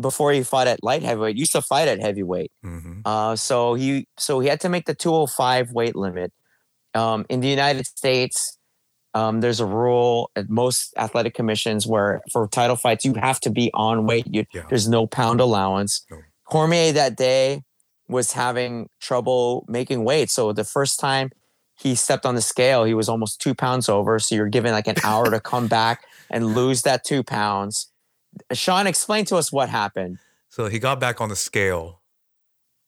before he fought at light heavyweight, used to fight at heavyweight. hmm Uh, so he so he had to make the 205 weight limit. Um, in the United States, um, there's a rule at most athletic commissions where for title fights you have to be on weight. You, Yeah. There's no pound allowance. No. Cormier that day was having trouble making weight. So the first time he stepped on the scale. He was almost two pounds over. So you're given like an hour to come back and lose that two pounds. Sean, explain to us what happened. So he got back on the scale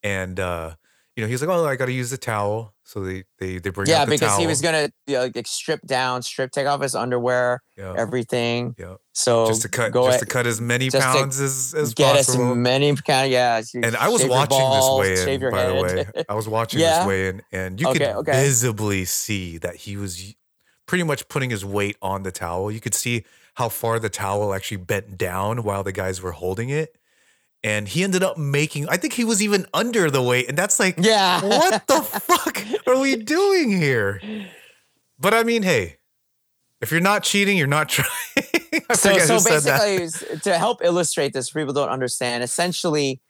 and uh, you know, he's like, Oh, I gotta use the towel. So they they they bring yeah out the because towel. he was gonna you know, like strip down, strip, take off his underwear, yeah, everything. yeah. So Just to cut just to cut as many pounds as, as get possible. as many kind of yeah. and I was watching balls, this weigh in, by the way. I was watching Yeah? this weigh in, and you could Okay, okay. visibly see that he was pretty much putting his weight on the towel. You could see how far the towel actually bent down while the guys were holding it. And he ended up making, I think he was even under the weight. And that's like, yeah. what the fuck are we doing here? But I mean, hey, if you're not cheating, you're not trying. So so who said that. basically to help illustrate this people don't understand essentially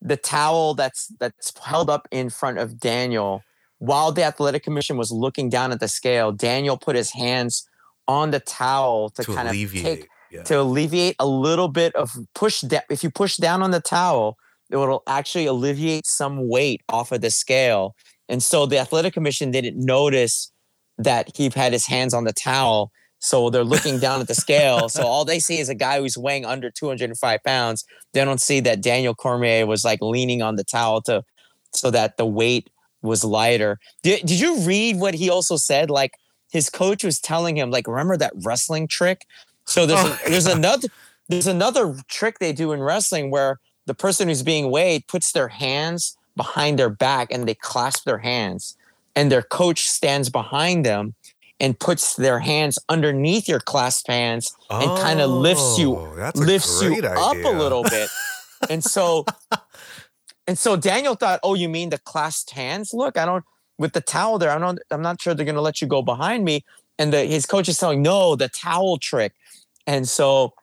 the towel that's that's held up in front of daniel while the athletic commission was looking down at the scale daniel put his hands on the towel to, to kind of alleviate. take yeah. to alleviate a little bit of push da- if you push down on the towel it will actually alleviate some weight off of the scale and so the athletic commission didn't notice that he had his hands on the towel so they're looking down at the scale so all they see is a guy who's weighing under 205 pounds they don't see that daniel cormier was like leaning on the towel to so that the weight was lighter did, did you read what he also said like his coach was telling him like remember that wrestling trick? So there's Oh, a, there's another there's another trick they do in wrestling where the person who's being weighed puts their hands behind their back and they clasp their hands and their coach stands behind them and puts their hands underneath your clasped hands and kinda lifts you- Oh, lifts you up a little bit. And so and so daniel thought oh you mean the clasped hands? Look i don't with the towel there I'm not i'm not sure they're going to let you go behind me. And the, his coach is telling no the towel trick. And so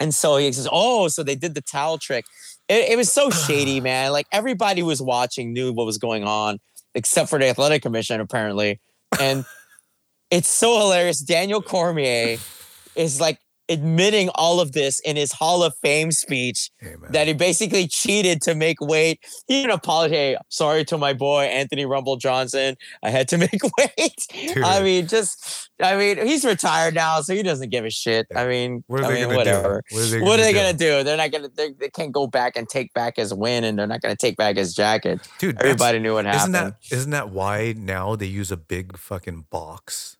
and so he says oh so they did the towel trick. It, it was so shady man. Like everybody was watching knew what was going on except for the athletic commission apparently. And it's so hilarious. Daniel cormier is like admitting all of this in his hall of fame speech man. that he basically cheated to make weight. He even apologized. Hey, sorry to my boy Anthony Rumble Johnson. I had to make weight. I mean, just I mean, he's retired now, so he doesn't give a shit. I mean, what are I they mean, gonna whatever. do? What are they What are they do? gonna do? They're not gonna. They, they can't go back and take back his win, and they're not gonna take back his jacket. Dude, Everybody knew what happened. Isn't that isn't that why now they use a big fucking box?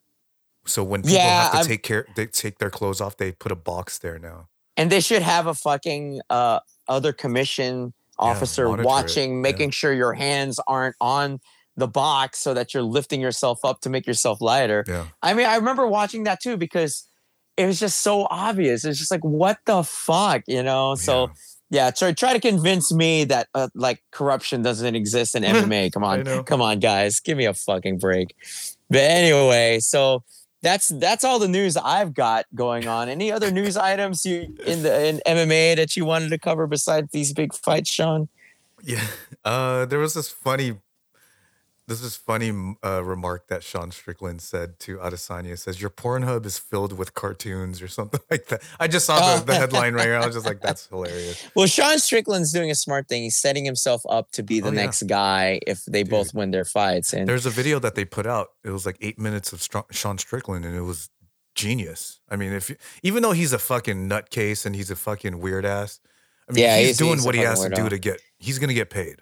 So when people Yeah, have to I'm- take care, they take their clothes off. They put a box there now. and they should have a fucking uh, other commission officer it, watching, yeah. making sure your hands aren't on the box so that you're lifting yourself up to make yourself lighter. Yeah, I mean, I remember watching that too because it was just so obvious. It's just like, what the fuck, you know? So yeah, try try to convince me that uh, like corruption doesn't exist in MMA. Come on, come on, guys, give me a fucking break. But anyway, so that's that's all the news I've got going on. Any other news items you in the in MMA that you wanted to cover besides these big fights, Sean? yeah. Uh, there was this funny, this is funny uh, remark that Sean Strickland said to Adesanya. Says your Pornhub is filled with cartoons or something like that. I just saw the, the headline right here. I was just like, that's hilarious. Well, Sean Strickland's doing a smart thing. He's setting himself up to be the Oh, yeah. next guy if they both win their fights. And There's a video that they put out. It was like eight minutes of Str- Sean Strickland, and it was genius. I mean, if you, even though he's a fucking nutcase and he's a fucking weird ass, I mean, Yeah, he's, he's- doing he's what he has to do to get. He's gonna get paid,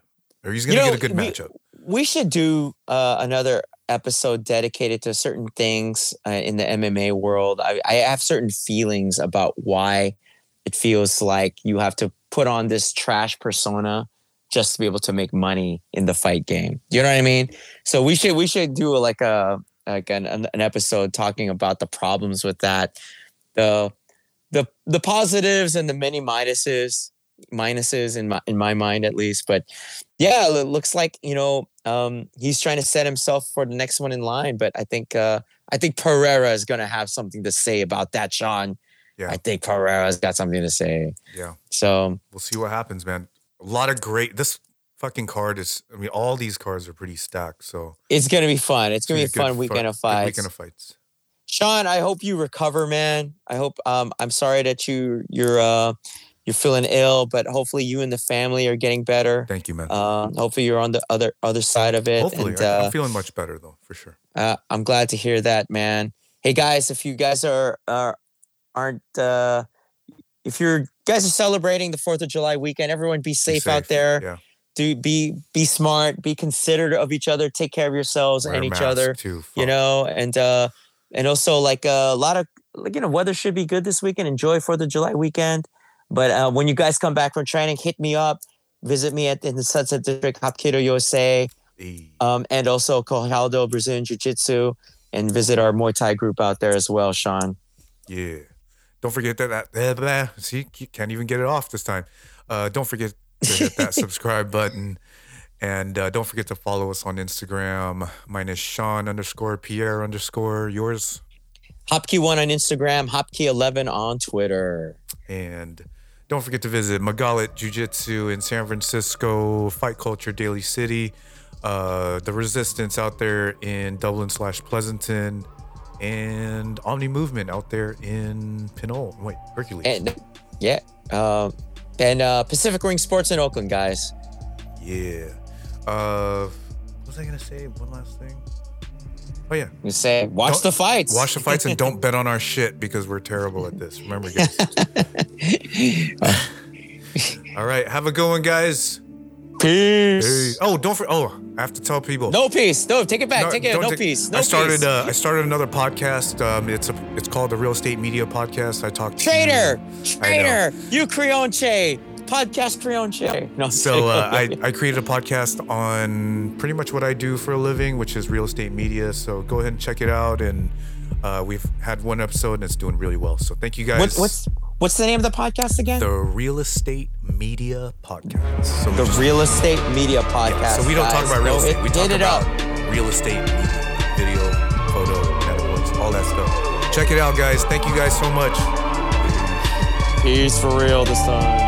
or he's gonna know, get a good we- matchup. we should do uh, another episode dedicated to certain things uh, in the MMA world. I, I have certain feelings about why it feels like you have to put on this trash persona just to be able to make money in the fight game. You know what I mean? So we should we should do like a like an, an an episode talking about the problems with that, the the the positives and the many minuses minuses in my in my mind at least. But yeah, it looks like you know um, he's trying to set himself for the next one in line. But I think uh, I think Pereira is going to have something to say about that, Sean. Yeah. I think Pereira's got something to say. Yeah, So we'll see what happens, man. A lot of great. This fucking card is. I mean, all these cards are pretty stacked. So it's going to be fun. It's going to be a good fun fu- weekend of good fights. Weekend of fights. Sean, I hope you recover, man. I hope. Um, I'm sorry that you you're uh, you're feeling ill, but hopefully you and the family are getting better. Thank you, man. Um, hopefully you're on the other other side of it. Hopefully, and, uh, I'm feeling much better though, for sure. uh, I'm glad to hear that, man. Hey guys, if you guys are are aren't uh, if you're guys are celebrating the Fourth of July weekend, everyone be Be safe, out there. Yeah. Do be be smart, be considerate of each other, take care of yourselves Wear and each other. too. You know, and uh, and also like uh, a lot of like you know weather should be good this weekend. Enjoy Fourth of July weekend. But uh, when you guys come back from training, hit me up. Visit me at in the Sunset District, Hapkido USA um, and also Kohaldo Brazilian Jiu Jitsu, and visit our Muay Thai group out there as well, Sean. Yeah. Don't forget that. that blah, blah. See, you can't even get it off this time. Uh, don't forget to hit that subscribe button. And uh, don't forget to follow us on Instagram. Mine is Sean underscore Pierre underscore yours. hapki1 on Instagram, Hopkey11 on Twitter. And don't forget to visit Magalit Jiu Jitsu in San Francisco, Fight Culture Daly City, uh, the Resistance out there in Dublin slash Pleasanton, and Omni Movement out there in Pinole. Wait, Hercules. And yeah, uh, and uh, Pacific Ring Sports in Oakland, guys. Yeah. Uh, what was I gonna say? One last thing. Oh yeah. You say, watch Don't- the fights. Watch the fights and don't bet on our shit because we're terrible at this. Remember, guys. All right. Have a good one, guys. Peace. Hey. Oh, don't for. Oh, I have to tell people. No peace. No, take it back. No, take it. No take- peace. No I started. peace. Uh, I started another podcast. Um, it's a. It's called the Real Estate Media Podcast. I talked. Traitor. I know. Traitor. You Creonche. Podcast Creonche. No, So uh, I, I created a podcast on pretty much what I do for a living, which is real estate media. So go ahead and check it out. And uh, we've had one episode and it's doing really well. So thank you guys. What, what's what's the name of the podcast again? the Real Estate Media Podcast? So The just- Real Estate Media Podcast. So we don't talk about real No, estate. hit- We talk it about up. real estate media, video, photo, networks, all that stuff. Check it out, guys. Thank you guys so much. Peace for real this time.